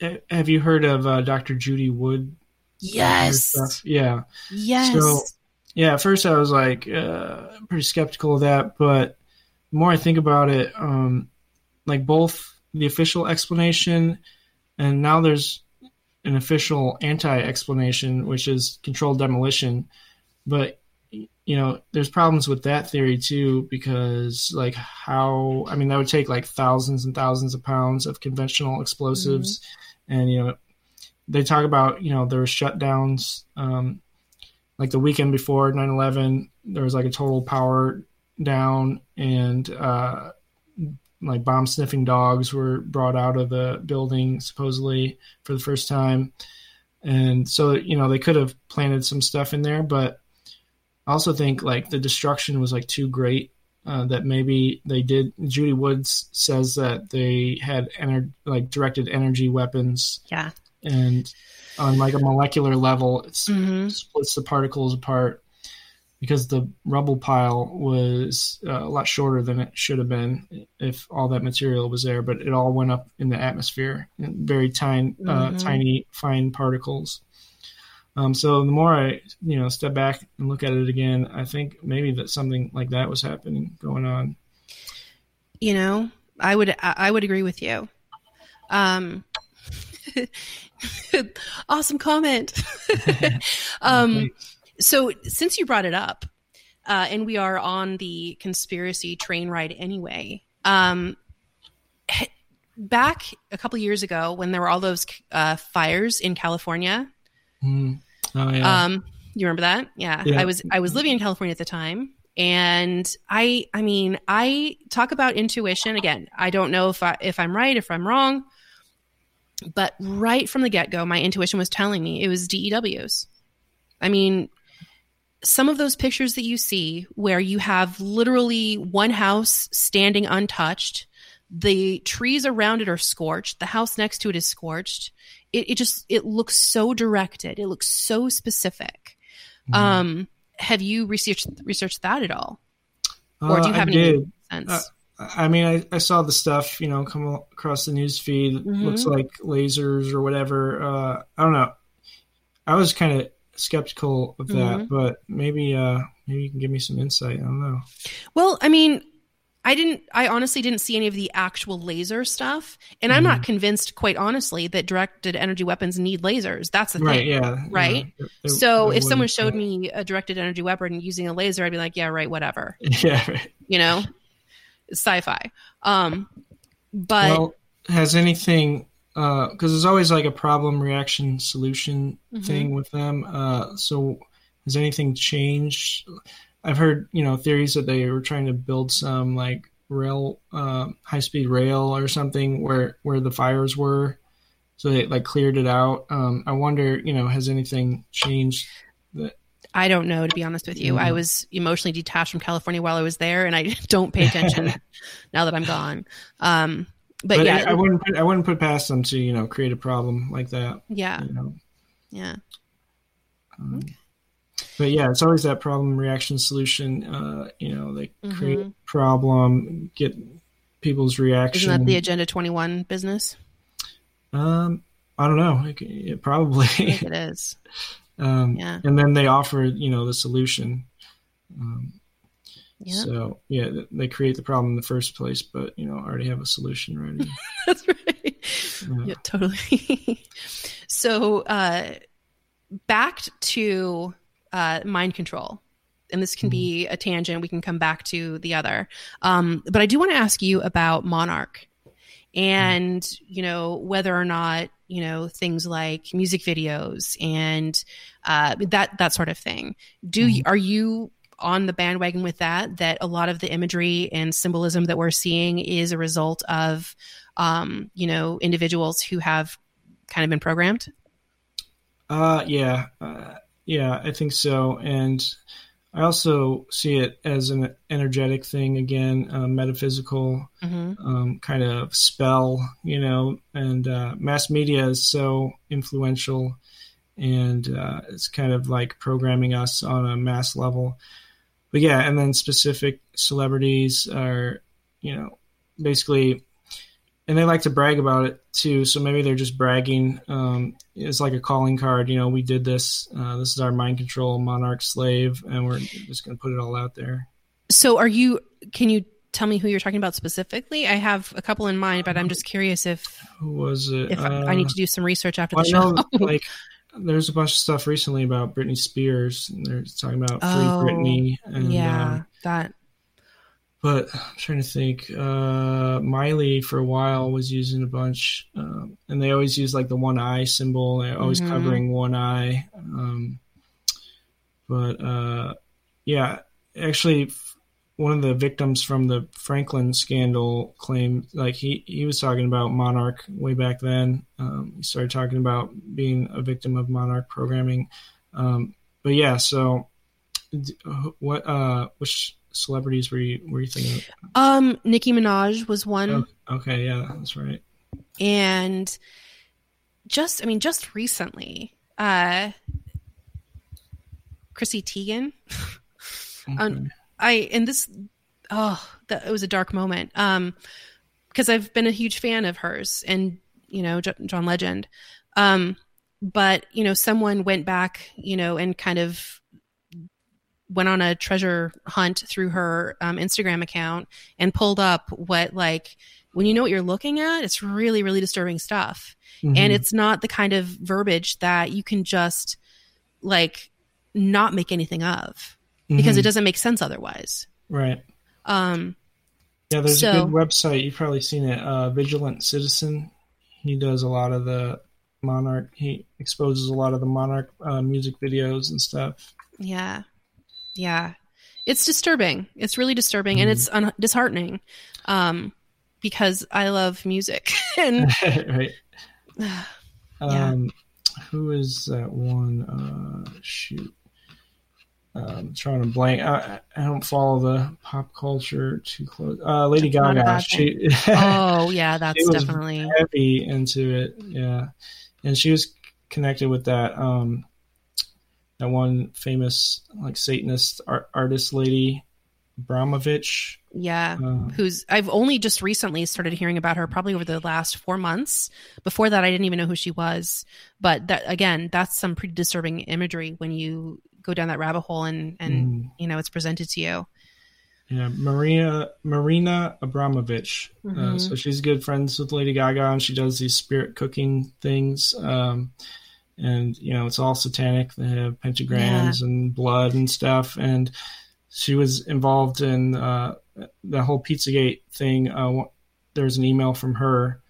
Have you heard of uh, Dr. Judy Wood? yes. Yeah. Yes. So, yeah, at first I was like uh, pretty skeptical of that, but the more I think about it, um, like both the official explanation and now there's an official anti-explanation, which is controlled demolition. But you know, there's problems with that theory too, because like how I mean that would take like thousands and thousands of pounds of conventional explosives, and you know they talk about you know there were shutdowns. Um, like the weekend before 9-11 there was like a total power down and uh, like bomb sniffing dogs were brought out of the building supposedly for the first time and so you know they could have planted some stuff in there but i also think like the destruction was like too great uh, that maybe they did judy woods says that they had ener- like directed energy weapons yeah. and on like a molecular level, it Mhm. splits the particles apart because the rubble pile was uh, a lot shorter than it should have been if all that material was there. But it all went up in the atmosphere in very tiny, uh, Mhm. tiny, fine particles. Um, so the more I, you know, step back and look at it again, I think maybe that something like that was happening, going on. You know, I would I would agree with you. Um, awesome comment. um, so since you brought it up, uh, and we are on the conspiracy train ride anyway, um, back a couple years ago when there were all those uh, fires in California, Mm. Oh yeah. um, you remember that? Yeah. Yeah. I was I was living in California at the time, and I I mean I talk about intuition again. I don't know if I if I'm right if I'm wrong, but right from the get go, my intuition was telling me it was DEWs. I mean, some of those pictures that you see where you have literally one house standing untouched, the trees around it are scorched, the house next to it is scorched. It, it just it looks so directed. It looks so specific. Mm-hmm. Um, have you researched researched that at all, or Uh, do you have I any sense? Uh, I mean, I, I saw the stuff, you know, come across the news feed. Mhm. Looks like lasers or whatever. Uh, I don't know. I was kind of skeptical of that, Mhm. but maybe, uh, maybe you can give me some insight. I don't know. Well, I mean, I didn't. I honestly didn't see any of the actual laser stuff, and I'm Mm-hmm. not convinced, quite honestly, that directed energy weapons need lasers. That's the Right? thing, Yeah. right? yeah, they- so they if someone showed me a directed energy weapon using a laser, I'd be like, yeah, right, whatever. yeah. Right. You know, sci-fi. Um, but well, has anything? Because there's always like a problem reaction solution Mhm. thing with them. Uh, so has anything changed? I've heard you know theories that they were trying to build some like rail, uh, high speed rail or something where where the fires were, so they like cleared it out. Um, I wonder, you know, has anything changed? That I don't know, to be honest with you. I Mhm. was emotionally detached from California while I was there, and I don't pay attention now that I'm gone. Um, but, but yeah, I, I wouldn't put, I wouldn't put past them to you know create a problem like that. yeah, You know. yeah. Um, But yeah, it's always that problem reaction solution. Uh, you know, they create a Mhm. problem, get people's reaction. Isn't that the Agenda 21 business? Um, I don't know. It, it probably. It is. um, Yeah. And then they offer, you know, the solution. Um, Yeah. So yeah, they create the problem in the first place, but you know, already have a solution ready. That's right. Yeah. Yeah, totally. so, uh, back to uh, mind control. And this can be a tangent. We can come back to the other. Um, but I do want to ask you about Monarch and, you know, whether or not, you know, things like music videos and uh, that, that sort of thing. Do you, are you on the bandwagon with that, that a lot of the imagery and symbolism that we're seeing is a result of, um, you know, individuals who have kind of been programmed? Uh, yeah, uh, yeah, I think so. And I also see it as an energetic thing again, uh, metaphysical Mhm. um, kind of spell, you know. And uh, mass media is so influential, and uh, it's kind of like programming us on a mass level. But yeah, and then specific celebrities are, you know, basically and they like to brag about it too. So maybe they're just bragging. Um, it's like a calling card. You know, we did this. Uh, this is our mind control monarch slave, and we're just going to put it all out there. So, are you? Can you tell me who you're talking about specifically? I have a couple in mind, but I'm just curious if Who was it? if I, I need to do some research after well, the show. know, like, there's a bunch of stuff recently about Britney Spears. And they're talking about free Oh, Britney. And, yeah, um, that. But I'm trying to think. Uh, Miley for a while was using a bunch, um, and they always use like the one eye symbol. They're always Mhm. covering one eye. Um, but uh, yeah, actually, f- one of the victims from the Franklin scandal claimed like he he was talking about Monarch way back then. Um, he started talking about being a victim of Monarch programming. Um, but yeah, so what? Uh, which celebrities were you were you thinking? Of? Um, Nicki Minaj was one, Oh, okay, yeah, that's right. and just I mean, just recently, uh, Chrissy Teigen. um, I and this oh, that it was a dark moment. Um, because I've been a huge fan of hers and you know J- John Legend. Um, but you know, someone went back, you know, and kind of went on a treasure hunt through her um, Instagram account and pulled up what like when you know what you're looking at, it's really really disturbing stuff, Mhm. and it's not the kind of verbiage that you can just like not make anything of because Mhm. it doesn't make sense otherwise. Right. Um, Yeah, there's So- a good website. You've probably seen it. Uh, Vigilant Citizen. He does a lot of the Monarch. He exposes a lot of the Monarch uh, music videos and stuff. Yeah. Yeah. It's disturbing. It's really disturbing and it's un- disheartening um, because I love music. and right. Yeah. Um, who is that one? Uh, shoot. Um, trying to blank. I, I don't follow the pop culture too close. Uh, Lady That's Gaga. She, oh, yeah, that's definitely. heavy into it. Yeah, and she was connected with that um, that one famous like Satanist art, artist lady, Abramovich. Yeah. Uh, Who's I've only just recently started hearing about her, probably over the last four months. Before that, I didn't even know who she was. But that again, that's some pretty disturbing imagery when you go down that rabbit hole and and Mm. you know it's presented to you. Yeah, Maria Marina Abramovich. Uh, Mhm. so she's good friends with Lady Gaga, and she does these spirit cooking things. Um, and you know, it's all satanic. They have pentagrams and blood and stuff. And she was involved in uh, the whole Pizzagate thing. Uh, there was an email from her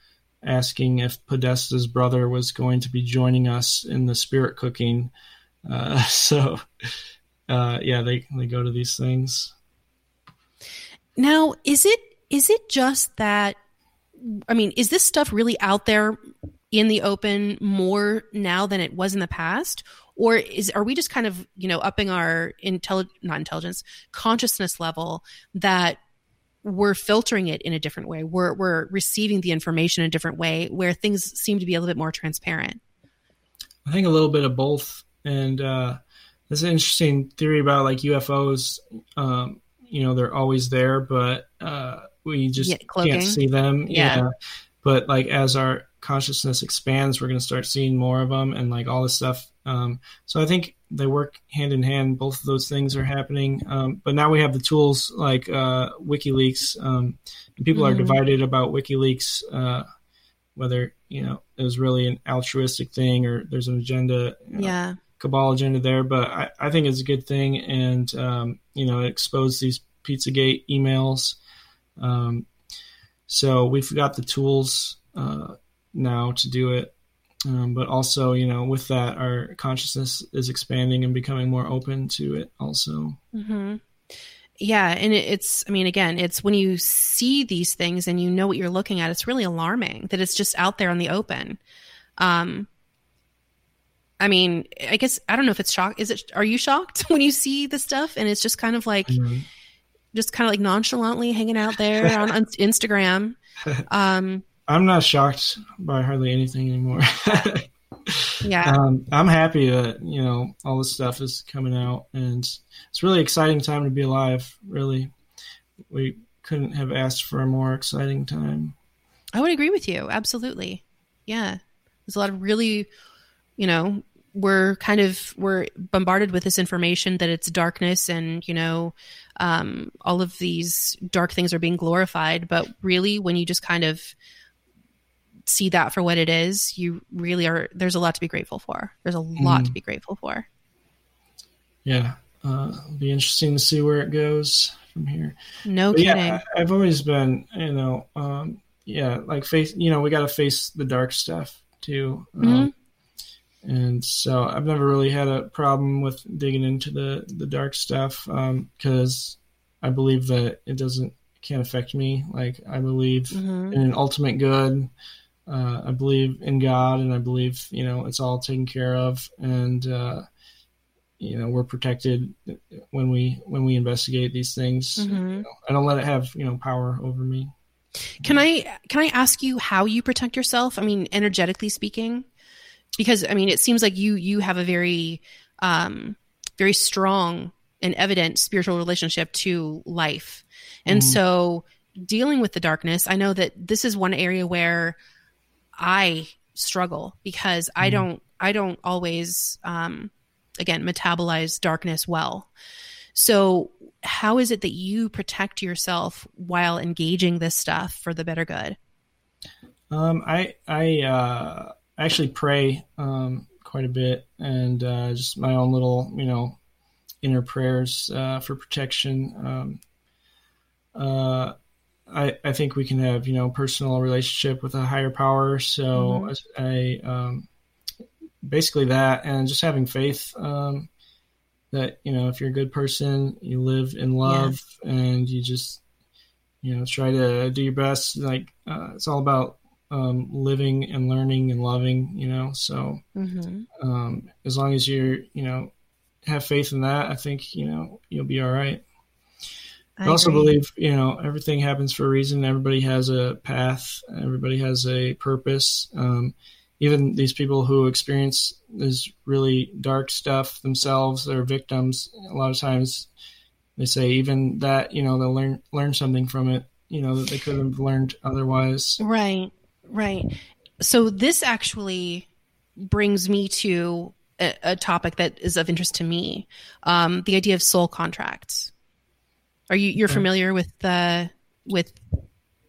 asking if Podesta's brother was going to be joining us in the spirit cooking. Uh, so, uh, yeah, they they go to these things. Now, is it is it just that I mean, is this stuff really out there in the open more now than it was in the past? Or is are we just kind of, you know, upping our intelli- not intelligence, consciousness level that we're filtering it in a different way. We're we're receiving the information in a different way where things seem to be a little bit more transparent. I think a little bit of both. And uh, there's an interesting theory about like UFOs. Um, you know, they're always there, but uh, we just Yeah, can't see them. Yeah. But like as our consciousness expands, we're going to start seeing more of them and like all this stuff. Um, so I think they work hand in hand. Both of those things are happening. Um, but now we have the tools like uh, WikiLeaks. Um, and people are Mhm. divided about WikiLeaks. Uh, whether you know it was really an altruistic thing or there's an agenda you know, Yeah. cabal agenda there but I, I think it's a good thing and um, you know it exposed these pizzagate emails um, so we've got the tools uh, now to do it um, but also you know with that our consciousness is expanding and becoming more open to it also hmm Yeah, and it, it's I mean again, it's when you see these things and you know what you're looking at, it's really alarming that it's just out there in the open. Um I mean, I guess I don't know if it's shock. Is it? Are you shocked when you see the stuff and it's just kind of like, just kind of like nonchalantly hanging out there on, on Instagram? Um, i'm not shocked by hardly anything anymore yeah, um, I'm happy that you know all this stuff is coming out, and it's a really exciting time to be alive. Really, we couldn't have asked for a more exciting time. I would agree with you. Absolutely. Yeah. There's a lot of really, you know, we're kind of we're bombarded with this information that it's darkness and, you know, um, all of these dark things are being glorified. But really, when you just kind of see that for what it is, you really are there's a lot to be grateful for. There's a lot to Mhm. be grateful for. Yeah, uh, it'll be interesting to see where it goes from here. No But kidding. yeah, I, I've always been, you know, um, yeah, like face, you know, we got to face the dark stuff too. Um, and so I've never really had a problem with digging into the the dark stuff because I believe that it doesn't can't affect me. Like I believe Mhm. in an ultimate good. Uh, I believe in God, and I believe you know it's all taken care of, and uh, you know we're protected when we when we investigate these things. Mhm. You know, I don't let it have you know power over me. Can I can I ask you how you protect yourself? I mean, energetically speaking, because I mean, it seems like you you have a very um, very strong and evident spiritual relationship to life, and Mhm. so dealing with the darkness. I know that this is one area where I struggle because I Mhm. don't I don't always um, again metabolize darkness well. So, how is it that you protect yourself while engaging this stuff for the better good? Um, I I uh, actually pray um, quite a bit, and uh, just my own little you know inner prayers uh, for protection. Um, uh, I I think we can have you know personal relationship with a higher power. So I um, basically that, and just having faith. Um, that you know, if you're a good person, you live in love, and you just you know try to do your best. Like uh, it's all about um, living and learning and loving. You know, so Mm-hmm. um, as long as you're you know have faith in that, I think you know you'll be all right. I, also believe you know everything happens for a reason. Everybody has a path. Everybody has a purpose. Um, even these people who experience this really dark stuff themselves, they're victims. A lot of times, they say even that you know they'll learn learn something from it. You know that they could have learned otherwise. Right, right. So this actually brings me to a, a topic that is of interest to me: um, the idea of soul contracts. Are you you're Okay. familiar with the with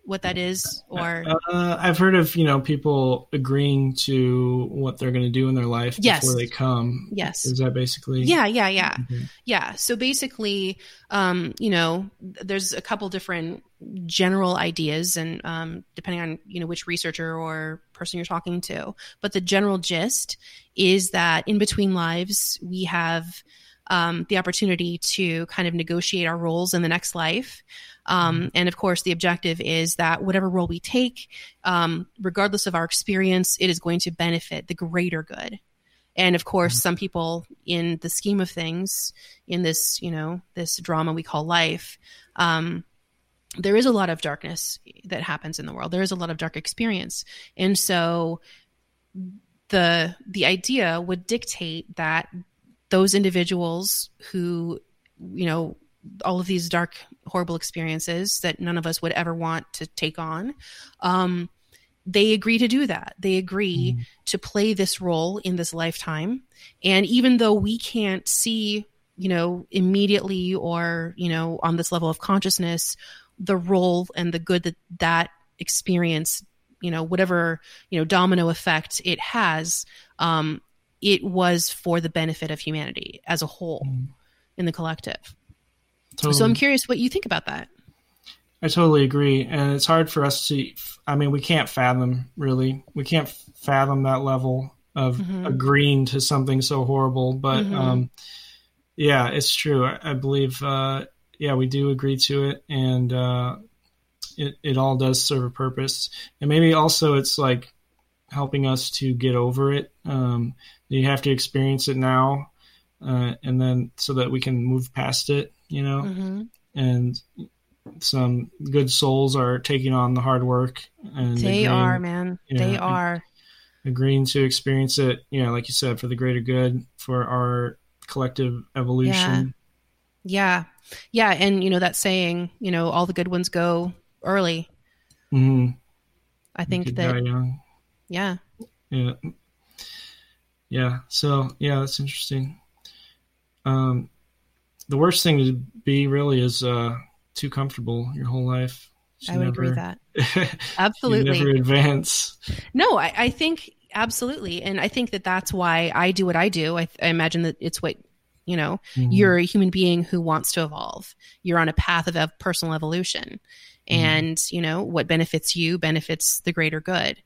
what that is, or Uh, I've heard of you know people agreeing to what they're going to do in their life Yes. before they come. Yes. is that basically? Yeah, yeah, yeah. Mhm. Yeah. So basically, um, you know, there's a couple different general ideas and um, depending on, you know, which researcher or person you're talking to. But the general gist is that in between lives, we have um, the opportunity to kind of negotiate our roles in the next life. Um, and of course, the objective is that whatever role we take, um, regardless of our experience, it is going to benefit the greater good. And of course, some people in the scheme of things, in this, you know, this drama we call life, um, there is a lot of darkness that happens in the world. There is a lot of dark experience. And so the the idea would dictate that those individuals who, you know, all of these dark, horrible experiences that none of us would ever want to take on, um, they agree to do that. They agree to play this role in this lifetime. And even though we can't see, you know, immediately or, you know, on this level of consciousness, the role and the good that that experience, you know, whatever, you know, domino effect it has, um, it was for the benefit of humanity as a whole in the collective. So I'm curious what you think about that. I totally agree, and it's hard for us to. I mean, we can't fathom really. We can't fathom that level of Mhm. agreeing to something so horrible. But Mhm. um, yeah, it's true. I, I believe. Uh, yeah, we do agree to it, and uh, it it all does serve a purpose. And maybe also it's like helping us to get over it. Um, you have to experience it now, uh, and then so that we can move past it. You know hmm and some good souls are taking on the hard work and They agreeing- are, man. they are. agreeing to experience it you know like you said for the greater good for our collective evolution Yeah. Yeah. And, you know, that saying, you know, all the good ones go early. hmm I think that, yeah. yeah yeah so yeah that's interesting um the worst thing to be really is uh too comfortable your whole life I would agree with never- that. you Absolutely. never advance No, I, I think absolutely. And I think that that's why I do what I do. I, I imagine that it's what, you know, Mhm. you're a human being who wants to evolve. You're on a path of personal evolution. And, you know, what benefits you benefits the greater good.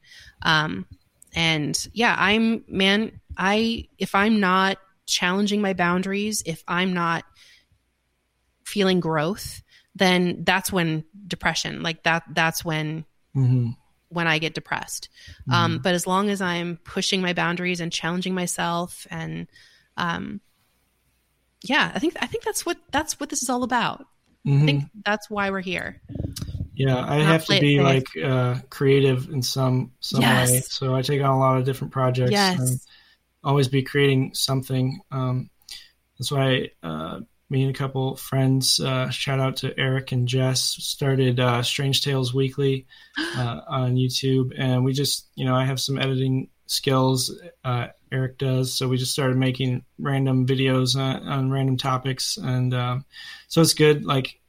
Um, and yeah, I'm, man, I, if I'm not challenging my boundaries, if I'm not feeling growth, then that's when depression, like that, that's when hmm when I get depressed. Um, but as long as I'm pushing my boundaries and challenging myself, and um, yeah, I think I think that's what that's what this is all about. I think that's why we're here. Yeah, I Not have to be like uh, creative in some some way. So I take on a lot of different projects. Yes. Always be creating something. Um, that's why uh, me and a couple friends, uh, shout out to Eric and Jess, started uh, Strange Tales Weekly uh, on YouTube, and we just, you know, I have some editing skills. Uh, Eric does, so we just started making random videos on, on random topics, and um, so it's good. Like,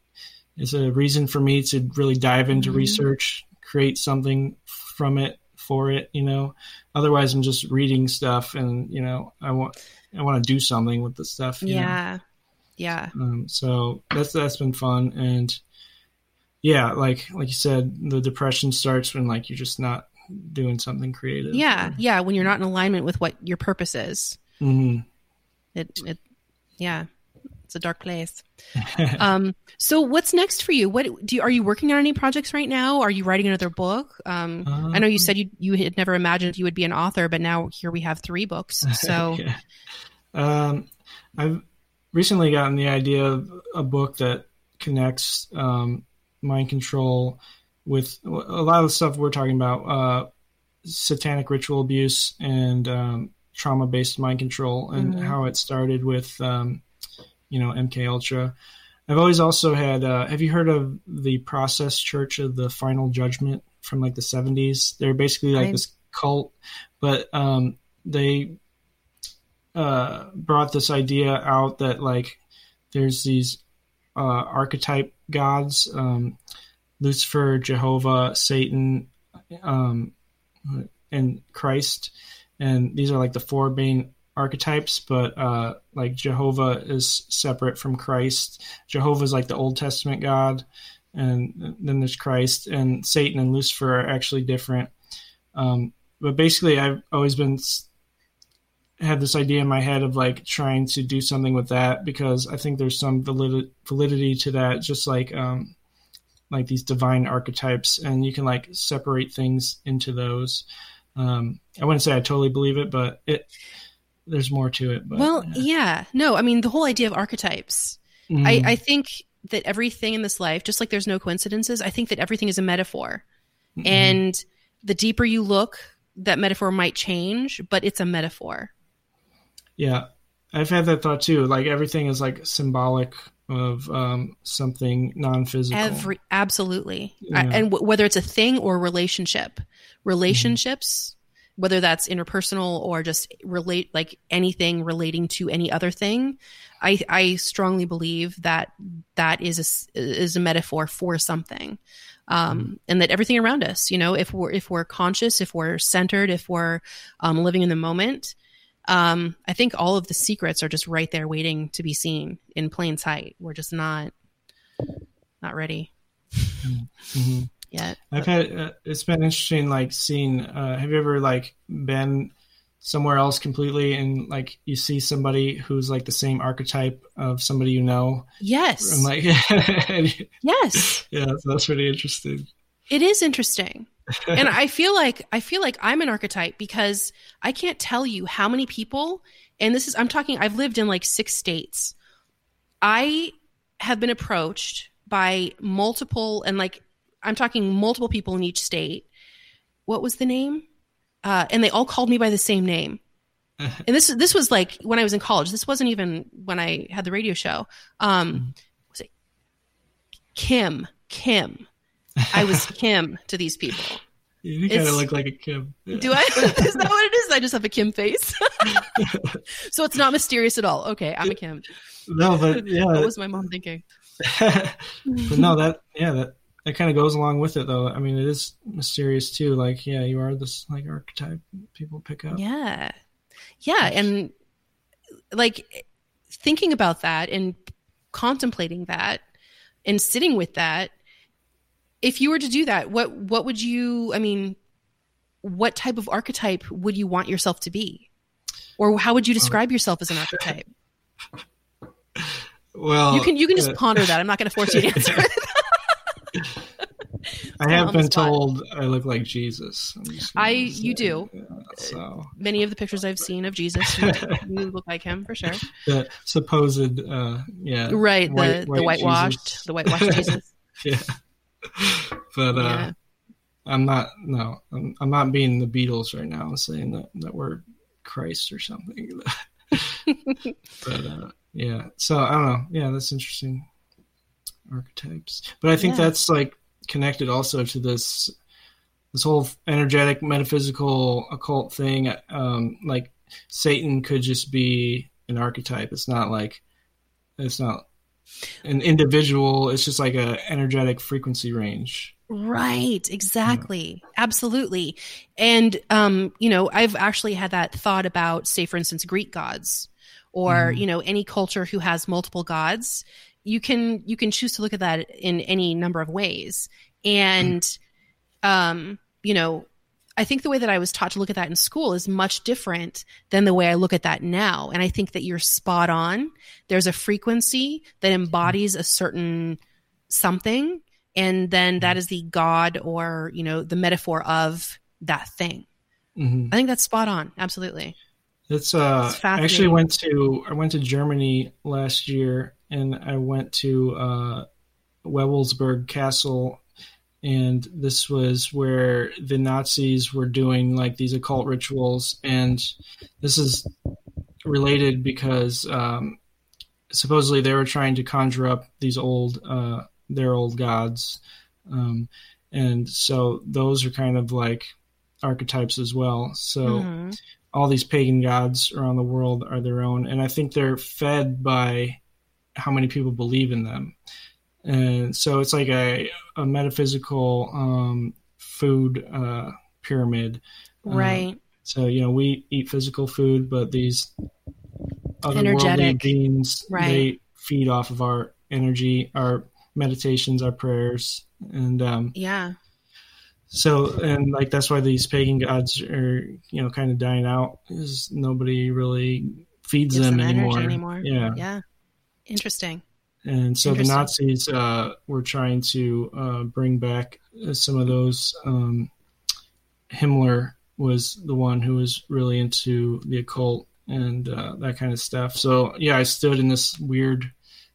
it's a reason for me to really dive into Mhm. research, create something from it for it. You know, otherwise I'm just reading stuff, and you know, I want I want to do something with the stuff. you know? Yeah. Yeah. Um, so that's that's been fun, and yeah, like like you said, the depression starts when like you're just not doing something creative. Yeah. Yeah. When you're not in alignment with what your purpose is. hmm It, it, yeah, it's a dark place. um, so what's next for you? What do you, are you working on any projects right now? Are you writing another book? Um, I know you said you, you had never imagined you would be an author, but now here we have three books. So Yeah. Um, I've recently gotten the idea of a book that connects um, mind control with a lot of the stuff we're talking about, uh, satanic ritual abuse and um, trauma-based mind control, and Mhm. how it started with, um, you know, MK Ultra. I've always also had. Uh, have you heard of the Process Church of the Final Judgment from like the '70s? They're basically like I- this cult, but um, they uh, brought this idea out that like there's these uh, archetype gods um, lucifer jehovah satan um, and christ and these are like the four main archetypes but uh, like jehovah is separate from christ jehovah is like the old testament god and then there's christ and satan and lucifer are actually different um, but basically i've always been had this idea in my head of like trying to do something with that because I think there's some valid- validity to that, just like um, like these divine archetypes, and you can like separate things into those. Um, I wouldn't say I totally believe it, but it there's more to it. But well, yeah. No, I mean the whole idea of archetypes. Mhm. I, I think that everything in this life, just like there's no coincidences, I think that everything is a metaphor. Mhm. And the deeper you look, that metaphor might change, but it's a metaphor. Yeah, I've had that thought too. Like everything is like symbolic of um, something non-physical. Every absolutely, Yeah. I- and w- whether it's a thing or a relationship, relationships, whether that's interpersonal or just relate like anything relating to any other thing, I I strongly believe that that is a is a metaphor for something. Um, and that everything around us, you know, if we're if we're conscious, if we're centered, if we're um, living in the moment, um, I think all of the secrets are just right there, waiting to be seen in plain sight. We're just not not ready Mhm. Yet. I've had uh, it's been interesting like seeing uh have you ever like been somewhere else completely and like you see somebody who's like the same archetype of somebody you know Yes. and like Yes. yeah so that's pretty interesting It is interesting. and I feel like I feel like I'm an archetype because I can't tell you how many people and this is I'm talking I've lived in like 6 states. I have been approached by multiple and like I'm talking multiple people in each state. What was the name? Uh, and they all called me by the same name. and this this was like when I was in college. This wasn't even when I had the radio show. Um, was it Kim? Kim. I was Kim to these people. you kind of look like a Kim Do I? is that what it is? I just have a Kim face. so it's not mysterious at all. Okay, I'm a Kim. no but yeah What was my mom thinking? but no that yeah that that kind of goes along with it though i mean it is mysterious too like yeah you are this like archetype people pick up Yeah. Yeah. And like thinking about that and contemplating that and sitting with that, if you were to do that, what what would you I mean, what type of archetype would you want yourself to be? Or how would you describe yourself as an archetype? well you can you can just uh, ponder that. I'm not gonna force you to answer it. I have been told I look like Jesus. I'm just gonna I you do. yeah, so Many of the pictures I've seen of Jesus, you, you look like him for sure. the supposed, uh, yeah, Right, the the whitewashed, Jesus. the whitewashed Jesus. yeah, but uh, Yeah. I'm not. No, I'm, I'm not being the Beatles right now, saying that that we're Christ or something. but uh, yeah, so I don't know. Yeah, that's interesting. Archetypes, but I think Yeah. that's like connected also to this this whole energetic, metaphysical, occult thing. Um, like Satan could just be an archetype. It's not like it's not an individual. It's just like a energetic frequency range. Right, exactly. Absolutely. And um, you know, I've actually had that thought about say for instance Greek gods or, Mhm. you know, any culture who has multiple gods. You can you can choose to look at that in any number of ways. And um, you know, I think the way that I was taught to look at that in school is much different than the way I look at that now. And I think that you're spot on. There's a frequency that embodies a certain something, and then that is the God or, you know, the metaphor of that thing. hmm I think that's spot on. Absolutely. It's uh It's I actually went to I went to Germany last year and I went to uh Wewelsburg Castle and this was where the Nazis were doing like these occult rituals and this is related because um supposedly they were trying to conjure up these old uh their old gods um and so those are kind of like archetypes as well so Mhm. All these pagan gods around the world are their own, and I think they're fed by how many people believe in them. And so it's like a, a metaphysical um, food uh, pyramid. Uh, Right. so you know we eat physical food, but these otherworldly Energetic. beings Right. they feed off of our energy, our meditations, our prayers, and um, Yeah. So and like that's why these pagan gods are you know kind of dying out is nobody really feeds Gives them, them anymore. anymore. Yeah. Yeah. Interesting. And so the Nazis uh, were trying to uh, bring back uh, some of those. Um, Himmler was the one who was really into the occult and uh, that kind of stuff. So yeah, I stood in this weird.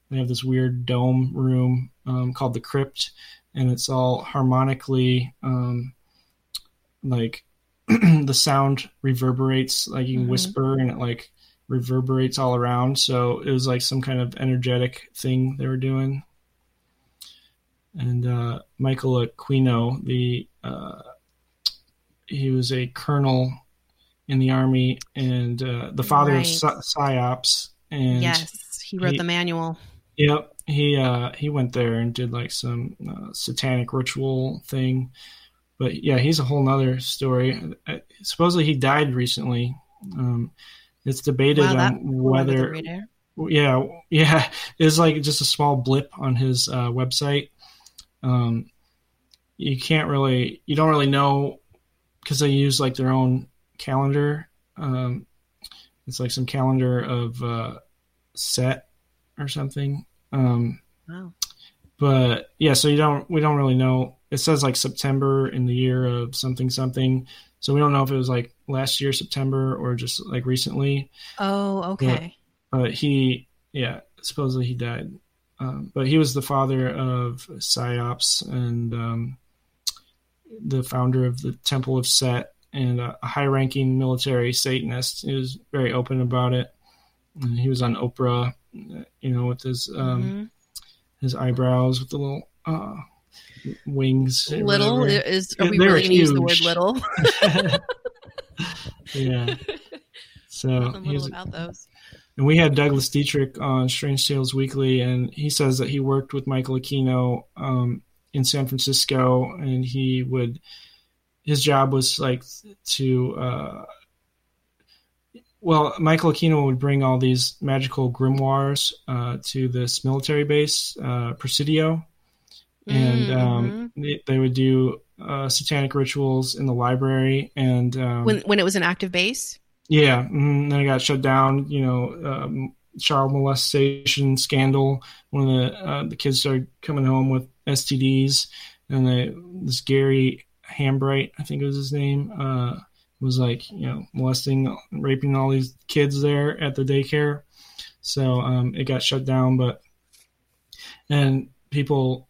They have this weird dome room um, called the crypt, and it's all harmonically um, like the sound reverberates. Like you can Mhm. whisper, and it like reverberates all around. So it was like some kind of energetic thing they were doing. And uh, Michael Aquino, the uh, he was a colonel in the army and uh, the father Right. of Psy- psyops. And yes. He wrote he- the manual. Yep, he uh, he went there and did like some uh, satanic ritual thing, but yeah, he's a whole nother story. Uh, supposedly he died recently. Um, it's debated Wow, on flew under the whether yeah yeah it's like just a small blip on his uh, website. Um, you can't really you don't really know because they use like their own calendar. Um, it's like some calendar of uh, set or something. Um, Wow. but yeah, so you don't we don't really know. It says like September in the year of something something. So we don't know if it was like last year September or just like recently. Oh, okay. But he, yeah, supposedly he died. Um, but he was the father of Psyops and um, the founder of the Temple of Set and a, a high-ranking military Satanist. He was very open about it. And he was on Oprah, you know, with his um, Mhm. his eyebrows with the little uh, wings. Little is are we They're really going to use the word little? yeah. So Nothing he was, little about those. and we had Douglas Dietrich on Strange Tales Weekly, and he says that he worked with Michael Aquino um, in San Francisco, and he would his job was like to uh, well, Michael Aquino would bring all these magical grimoires uh, to this military base, uh, Presidio, and um, they, they would do uh, satanic rituals in the library, and um, When when it was an active base? yeah, mm, then it got shut down. You know, um, child molestation scandal. One of the uh, the kids started coming home with STDs, and they, this Gary Hambright, I think it was his name, uh, was like you know molesting, raping all these kids there at the daycare. So um, it got shut down, but and people,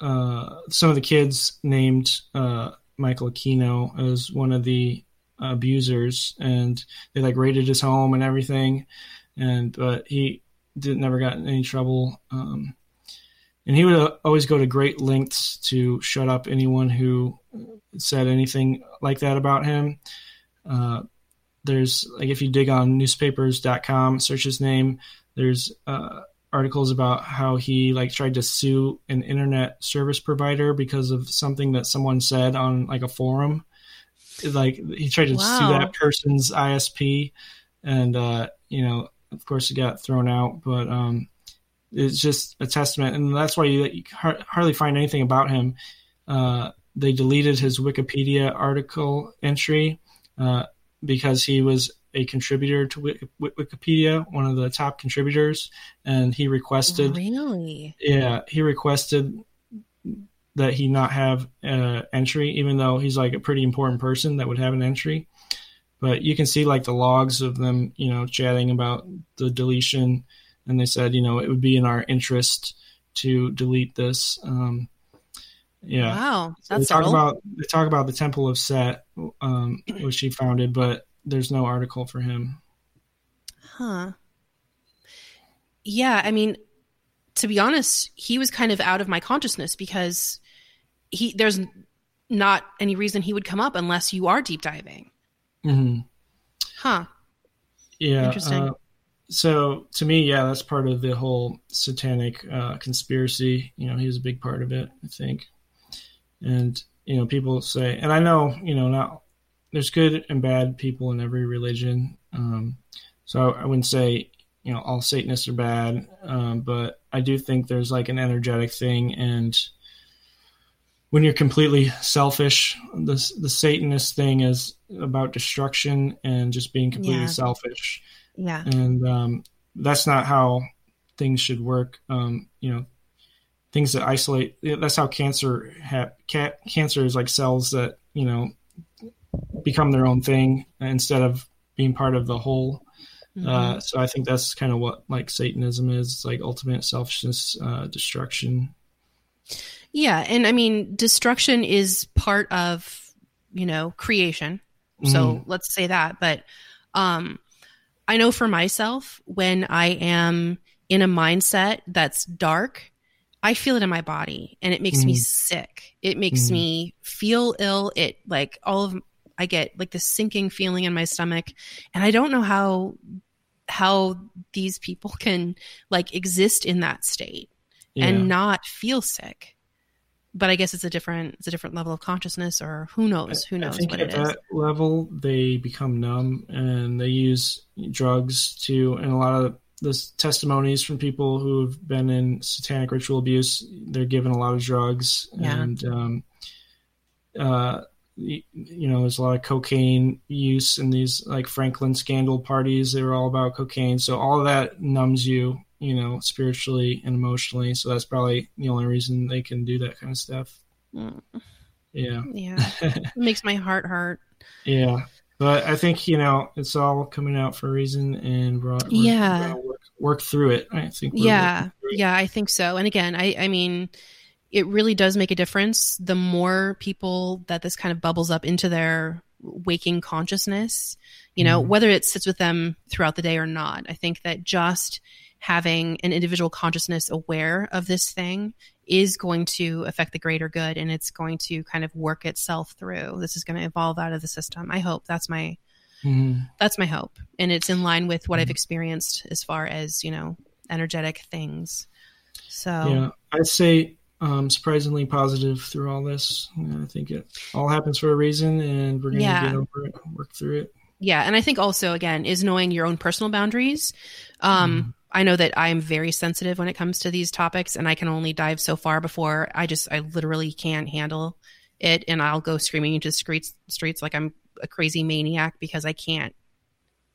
uh, some of the kids named uh, Michael Aquino as one of the abusers, and they like raided his home and everything, and but he did never got in any trouble. Um, and he would uh, always go to great lengths to shut up anyone who said anything like that about him. Uh, there's like if you dig on newspapers.com, search his name. There's uh, articles about how he like tried to sue an internet service provider because of something that someone said on like a forum. Like he tried to wow. sue that person's ISP, and uh, you know, of course, he got thrown out. But um, it's just a testament, and that's why you, you hardly find anything about him. Uh, they deleted his Wikipedia article entry uh, because he was a contributor to Wikipedia, one of the top contributors, and he requested. Really? Yeah, he requested that he not have uh, entry, even though he's like a pretty important person that would have an entry. But you can see like the logs of them, you know, chatting about the deletion, and they said, you know, it would be in our interest to delete this. Um, yeah. Wow. So they talk about they talk about the Temple of Set, um, which he founded, but there's no article for him. Huh. Yeah, I mean, to be honest, he was kind of out of my consciousness because he there's not any reason he would come up unless you are deep diving. Mm-hmm. Huh. Yeah. Interesting. Uh, so to me, yeah, that's part of the whole satanic uh, conspiracy. You know, he was a big part of it, I think. And you know, people say, and I know, you know, not there's good and bad people in every religion. Um, so I wouldn't say you know all Satanists are bad, um, but I do think there's like an energetic thing, and when you're completely selfish, the the Satanist thing is about destruction and just being completely yeah. selfish. Yeah, and um, that's not how things should work. Um, you know, things that isolate. That's how cancer ha- ca- cancer is like cells that you know become their own thing instead of being part of the whole. Mm-hmm. Uh, so I think that's kind of what like Satanism is it's like ultimate selfishness, uh, destruction. Yeah, and I mean destruction is part of you know creation. So mm-hmm. let's say that, but um, I know for myself when I am in a mindset that's dark, I feel it in my body and it makes mm-hmm. me sick. It makes mm-hmm. me feel ill. It like all of I get like this sinking feeling in my stomach and I don't know how how these people can like exist in that state yeah. and not feel sick. But I guess it's a different it's a different level of consciousness or who knows, who knows what at it is. that level they become numb and they use drugs to and a lot of the testimonies from people who've been in satanic ritual abuse, they're given a lot of drugs yeah. and um, uh, you know, there's a lot of cocaine use in these like Franklin scandal parties. They were all about cocaine. So all of that numbs you, you know, spiritually and emotionally. So that's probably the only reason they can do that kind of stuff. Mm. Yeah. Yeah. it makes my heart hurt. Yeah. But I think, you know, it's all coming out for a reason and we're, we're yeah. work, work, through it. I think. yeah. Yeah. I think so. And again, I, I mean, it really does make a difference. The more people that this kind of bubbles up into their waking consciousness, you know, mm. whether it sits with them throughout the day or not, I think that just having an individual consciousness aware of this thing is going to affect the greater good and it's going to kind of work itself through. This is going to evolve out of the system. I hope that's my mm. that's my hope. And it's in line with what mm. I've experienced as far as, you know, energetic things. So Yeah. I'd say um, surprisingly positive through all this. I think it all happens for a reason, and we're going to yeah. get over it, work through it. Yeah, and I think also again is knowing your own personal boundaries. Um, mm. I know that I'm very sensitive when it comes to these topics, and I can only dive so far before I just I literally can't handle it, and I'll go screaming into streets streets like I'm a crazy maniac because I can't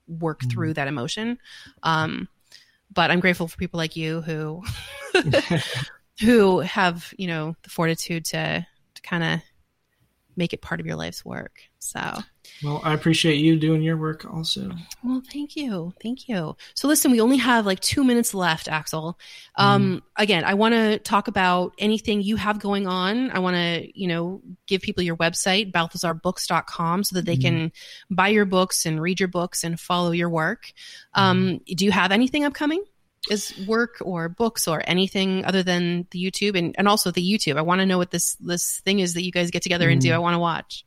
work mm. through that emotion. Um, but I'm grateful for people like you who who have you know the fortitude to to kind of make it part of your life's work. So, well, I appreciate you doing your work also. Well, thank you. Thank you. So, listen, we only have like two minutes left, Axel. Um, mm. Again, I want to talk about anything you have going on. I want to, you know, give people your website, balthazarbooks.com, so that they mm. can buy your books and read your books and follow your work. Um, mm. Do you have anything upcoming? Is work or books or anything other than the YouTube and, and also the YouTube. I want to know what this this thing is that you guys get together and do. Mm. I want to watch.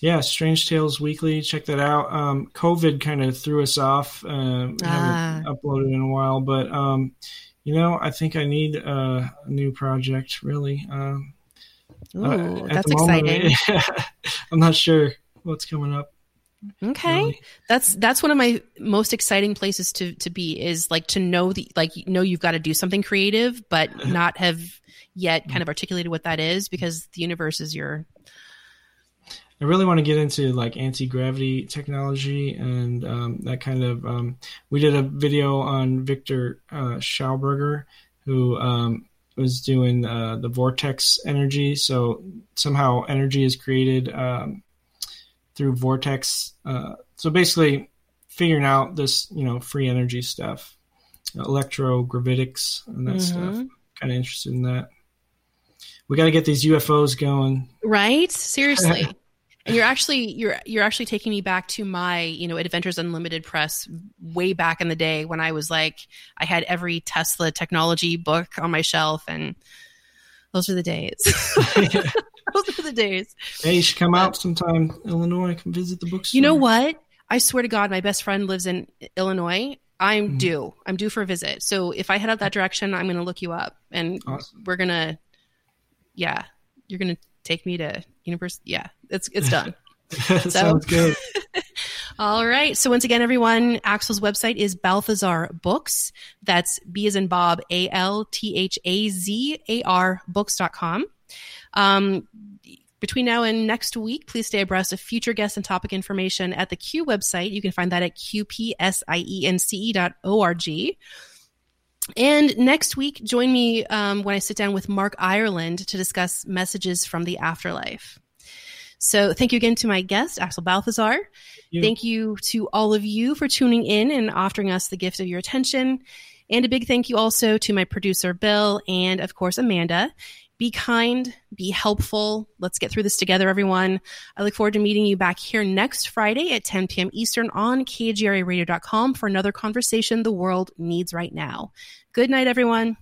Yeah, Strange Tales Weekly. Check that out. Um, COVID kind of threw us off. Uh, ah. Haven't uploaded in a while, but um, you know, I think I need a new project. Really. Um, Ooh, uh, that's exciting. I'm not sure what's coming up. Okay. Really? That's that's one of my most exciting places to to be is like to know the like know you've got to do something creative but not have yet kind of articulated what that is because the universe is your I really want to get into like anti-gravity technology and um, that kind of um, we did a video on Victor uh, Schauberger who um, was doing uh, the vortex energy so somehow energy is created um, through Vortex. Uh, so basically, figuring out this, you know, free energy stuff, electrogravitics and that mm-hmm. stuff. Kind of interested in that. We got to get these UFOs going, right? Seriously. and you're actually you're you're actually taking me back to my you know adventures unlimited press way back in the day when i was like i had every tesla technology book on my shelf and those are the days Those are the days. Hey, you should come out sometime, Illinois. Come visit the bookstore. You know what? I swear to God, my best friend lives in Illinois. I'm mm-hmm. due. I'm due for a visit. So if I head out that direction, I'm going to look you up, and awesome. we're gonna, yeah, you're gonna take me to university. Yeah, it's it's done. so, Sounds good. all right. So once again, everyone, Axel's website is Balthazar Books. That's B as in Bob, A L T H A Z A R books.com. Um, between now and next week, please stay abreast of future guests and topic information at the Q website. You can find that at qpsience.org. And next week, join me um, when I sit down with Mark Ireland to discuss messages from the afterlife. So, thank you again to my guest, Axel Balthazar. Thank you. thank you to all of you for tuning in and offering us the gift of your attention. And a big thank you also to my producer, Bill, and of course, Amanda be kind, be helpful. Let's get through this together, everyone. I look forward to meeting you back here next Friday at 10 p.m. Eastern on KGRAradio.com for another conversation the world needs right now. Good night, everyone.